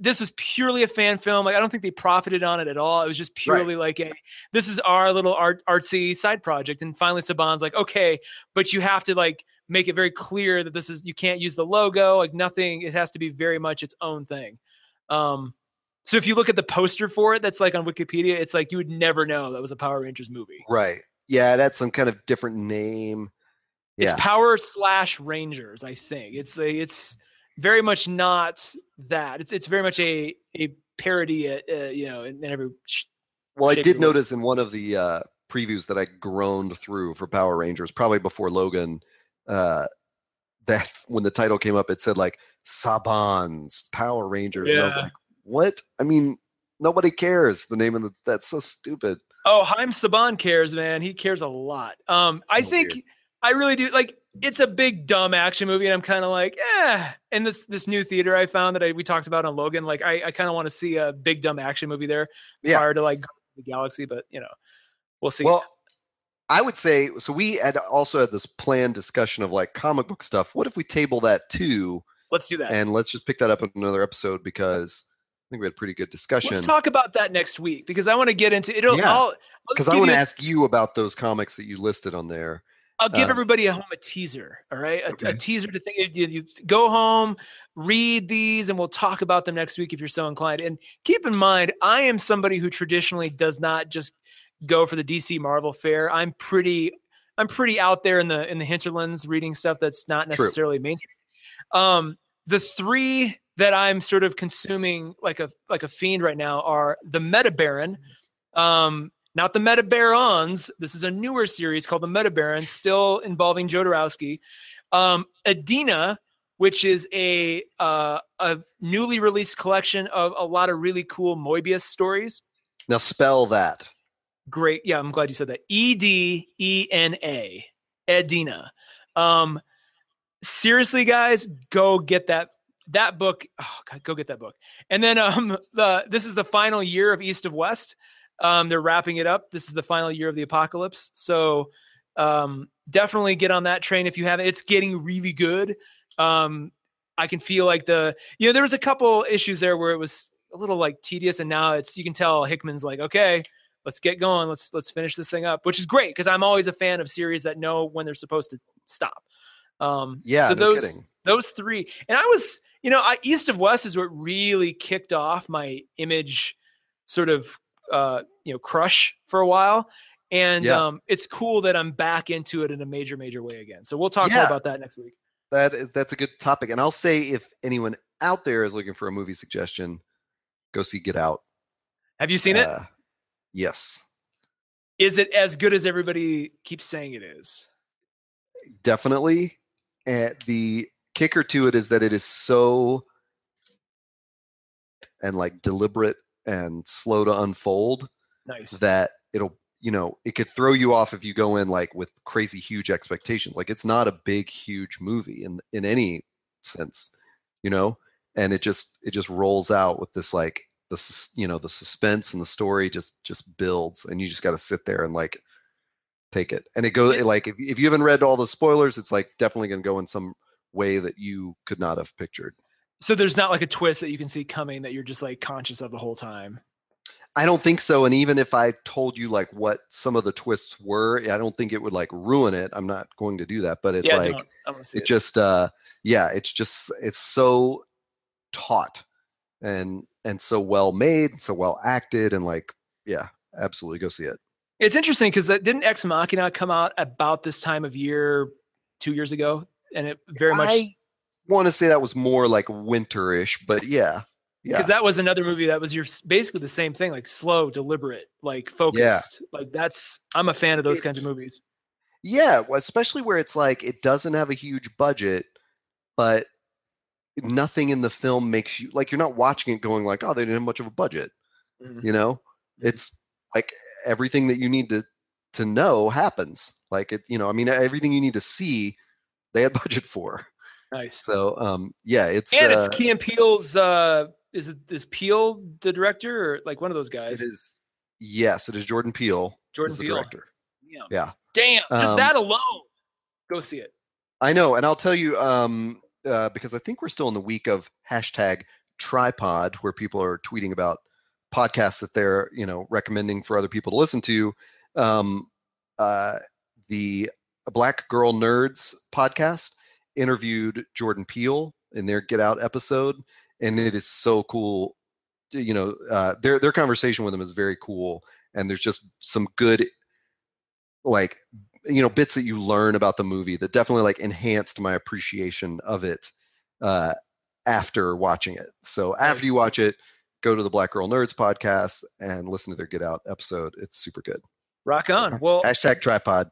this was purely a fan film. Like I don't think they profited on it at all. It was just purely right. like a this is our little art artsy side project. And finally Saban's like, okay, but you have to like make it very clear that this is you can't use the logo, like nothing. It has to be very much its own thing. Um, so if you look at the poster for it, that's like on Wikipedia, it's like you would never know that was a Power Rangers movie.
Right. Yeah, that's some kind of different name.
Yeah. It's Power slash Rangers, I think. It's a, it's very much not that. It's it's very much a a parody, uh, uh you know, in, in every. Sh-
well, I did notice in one of the uh, previews that I groaned through for Power Rangers, probably before Logan, uh, that <laughs> when the title came up, it said like Saban's Power Rangers, yeah. and I was like, what? I mean, nobody cares. The name of the that's so stupid.
Oh, Haim Saban cares, man. He cares a lot. Um, I oh, think weird. I really do. Like, it's a big dumb action movie, and I'm kind of like, eh. And this this new theater I found that I, we talked about on Logan, like, I, I kind of want to see a big dumb action movie there yeah. prior to like the Galaxy, but you know, we'll see.
Well, I would say so. We had also had this planned discussion of like comic book stuff. What if we table that too?
Let's do that,
and let's just pick that up in another episode because I think we had a pretty good discussion.
Let's talk about that next week because I want to get into it.
Yeah, because I want to ask you about those comics that you listed on there.
I'll give um, everybody at home a teaser. All right, a, okay. a teaser to think. You, you go home, read these, and we'll talk about them next week if you're so inclined. And keep in mind, I am somebody who traditionally does not just go for the DC Marvel fair. I'm pretty, I'm pretty out there in the in the hinterlands, reading stuff that's not necessarily True. mainstream. Um, the three that I'm sort of consuming like a like a fiend right now are the Meta Baron. Um, not the Meta Barons. This is a newer series called the Meta Barons, still involving Jodorowsky. Um, Edena, which is a uh, a newly released collection of a lot of really cool Moebius stories.
Now spell that.
Great. Yeah, I'm glad you said that. E D E N A. Edena. Um, seriously, guys, go get that that book. Oh God, go get that book. And then um, the this is the final year of East of West. Um, they're wrapping it up. This is the final year of the apocalypse. So um, definitely get on that train if you haven't. It's getting really good. Um, I can feel like the, you know, there was a couple issues there where it was a little like tedious, and now it's you can tell Hickman's like, okay, let's get going. Let's let's finish this thing up, which is great because I'm always a fan of series that know when they're supposed to stop. Um,
yeah,
so
no
those
kidding.
those three, and I was, you know, I, East of West is what really kicked off my image sort of uh, you know crush for a while and yeah. um, it's cool that i'm back into it in a major major way again. So we'll talk yeah. more about that next week.
That is that's a good topic and i'll say if anyone out there is looking for a movie suggestion go see get out.
Have you seen uh, it
yes.
Is it as good as everybody keeps saying it is?
Definitely and the kicker to it is that it is so and like deliberate and slow to unfold.
Nice.
That it'll, you know, it could throw you off if you go in like with crazy huge expectations. Like it's not a big huge movie in in any sense, you know, and it just it just rolls out with this like the you know the suspense and the story just just builds and you just got to sit there and like take it and it goes it, like if, if you haven't read all the spoilers it's like definitely going to go in some way that you could not have pictured
so there's not like a twist that you can see coming that you're just like conscious of the whole time.
I don't think so. And even if I told you like what some of the twists were, I don't think it would like ruin it. I'm not going to do that. But it's yeah, like it, it just uh yeah, it's just it's so taut and and so well made, so well acted, and like yeah, absolutely go see it.
It's interesting because didn't Ex Machina come out about this time of year two years ago, and it very much
I want to say that was more like winterish, but yeah.
Yeah. Because that was another movie that was your basically the same thing, like slow, deliberate, like focused. Yeah. Like that's I'm a fan of those it, kinds of movies.
Yeah, especially where it's like it doesn't have a huge budget, but nothing in the film makes you like you're not watching it going like, oh, they didn't have much of a budget. Mm-hmm. You know? Mm-hmm. It's like everything that you need to to know happens. Like it, you know, I mean everything you need to see, they had <laughs> budget for.
Nice.
So um yeah, it's
and it's uh, Key and Peele's uh is it is Peele the director or like one of those guys?
It is yes, it is Jordan Peele.
Jordan
Peele. director.
Damn.
Yeah.
Damn, just um, that alone. Go see it.
I know, and I'll tell you, um, uh, because I think we're still in the week of hashtag Tripod, where people are tweeting about podcasts that they're you know recommending for other people to listen to. Um, uh, the Black Girl Nerds podcast interviewed Jordan Peele in their Get Out episode, and it is so cool. You know, uh, their their conversation with him is very cool, and there's just some good, like, you know, bits that you learn about the movie that definitely like enhanced my appreciation of it uh, after watching it. So after you watch it, go to the Black Girl Nerds podcast and listen to their Get Out episode. It's super good.
Rock on. Well,
hashtag tripod.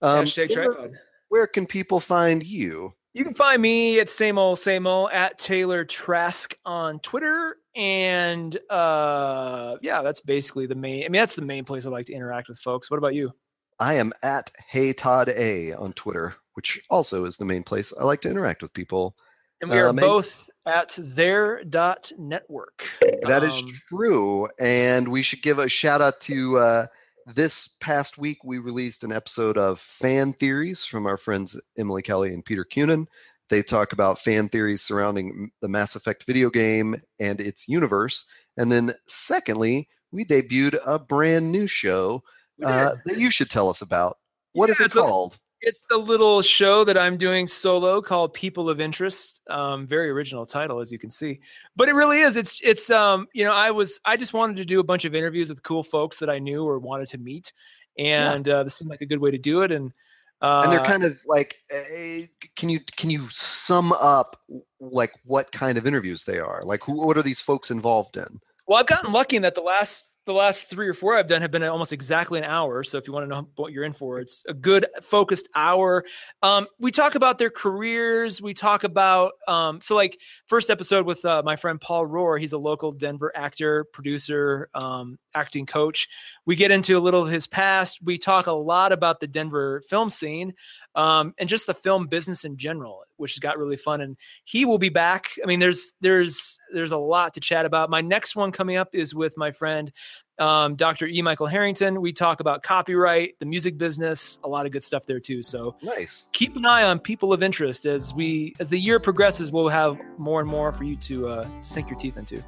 Um, hashtag tripod.
Where can people find you?
You can find me at same old same old at Taylor Trask on Twitter, and uh, yeah, that's basically the main. I mean, that's the main place I like to interact with folks. What about you?
I am at Hey Todd A on Twitter, which also is the main place I like to interact with people.
And we are um, both at their dot network.
That um, is true, and we should give a shout out to. Uh, this past week, we released an episode of Fan Theories from our friends Emily Kelly and Peter Cunin. They talk about fan theories surrounding the Mass Effect video game and its universe. And then, secondly, we debuted a brand new show uh, that you should tell us about. What yeah, is it called?
It's the little show that I'm doing solo called People of Interest. Um, very original title, as you can see. But it really is. It's it's um, you know, I was I just wanted to do a bunch of interviews with cool folks that I knew or wanted to meet, and yeah. uh, this seemed like a good way to do it. And
uh, and they're kind of like, uh, can you can you sum up like what kind of interviews they are? Like, who what are these folks involved in?
Well, I've gotten lucky in that the last the last three or four I've done have been almost exactly an hour. So if you want to know what you're in for, it's a good focused hour. Um, we talk about their careers. We talk about um, so like first episode with uh, my friend Paul Rohr. He's a local Denver actor, producer, um, acting coach. We get into a little of his past. We talk a lot about the Denver film scene um, and just the film business in general, which has got really fun. And he will be back. I mean, there's there's there's a lot to chat about. My next one coming up is with my friend um, Dr. E. Michael Harrington. We talk about copyright, the music business, a lot of good stuff there too. So
nice.
Keep an eye on people of interest as we as the year progresses. We'll have more and more for you to uh, to sink your teeth into.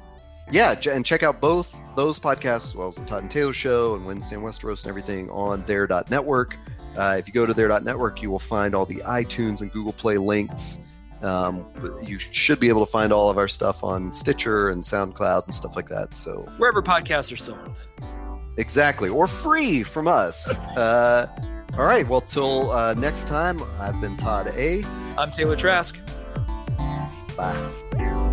Yeah, and check out both those podcasts, as well as the Todd and Taylor Show and Wednesday in Westeros and everything on their network. Uh, if you go to their network, you will find all the iTunes and Google Play links. Um, you should be able to find all of our stuff on Stitcher and SoundCloud and stuff like that. So
wherever podcasts are sold,
exactly, or free from us. Uh, all right. Well, till uh, next time, I've been Todd A.
I'm Taylor Trask.
Bye.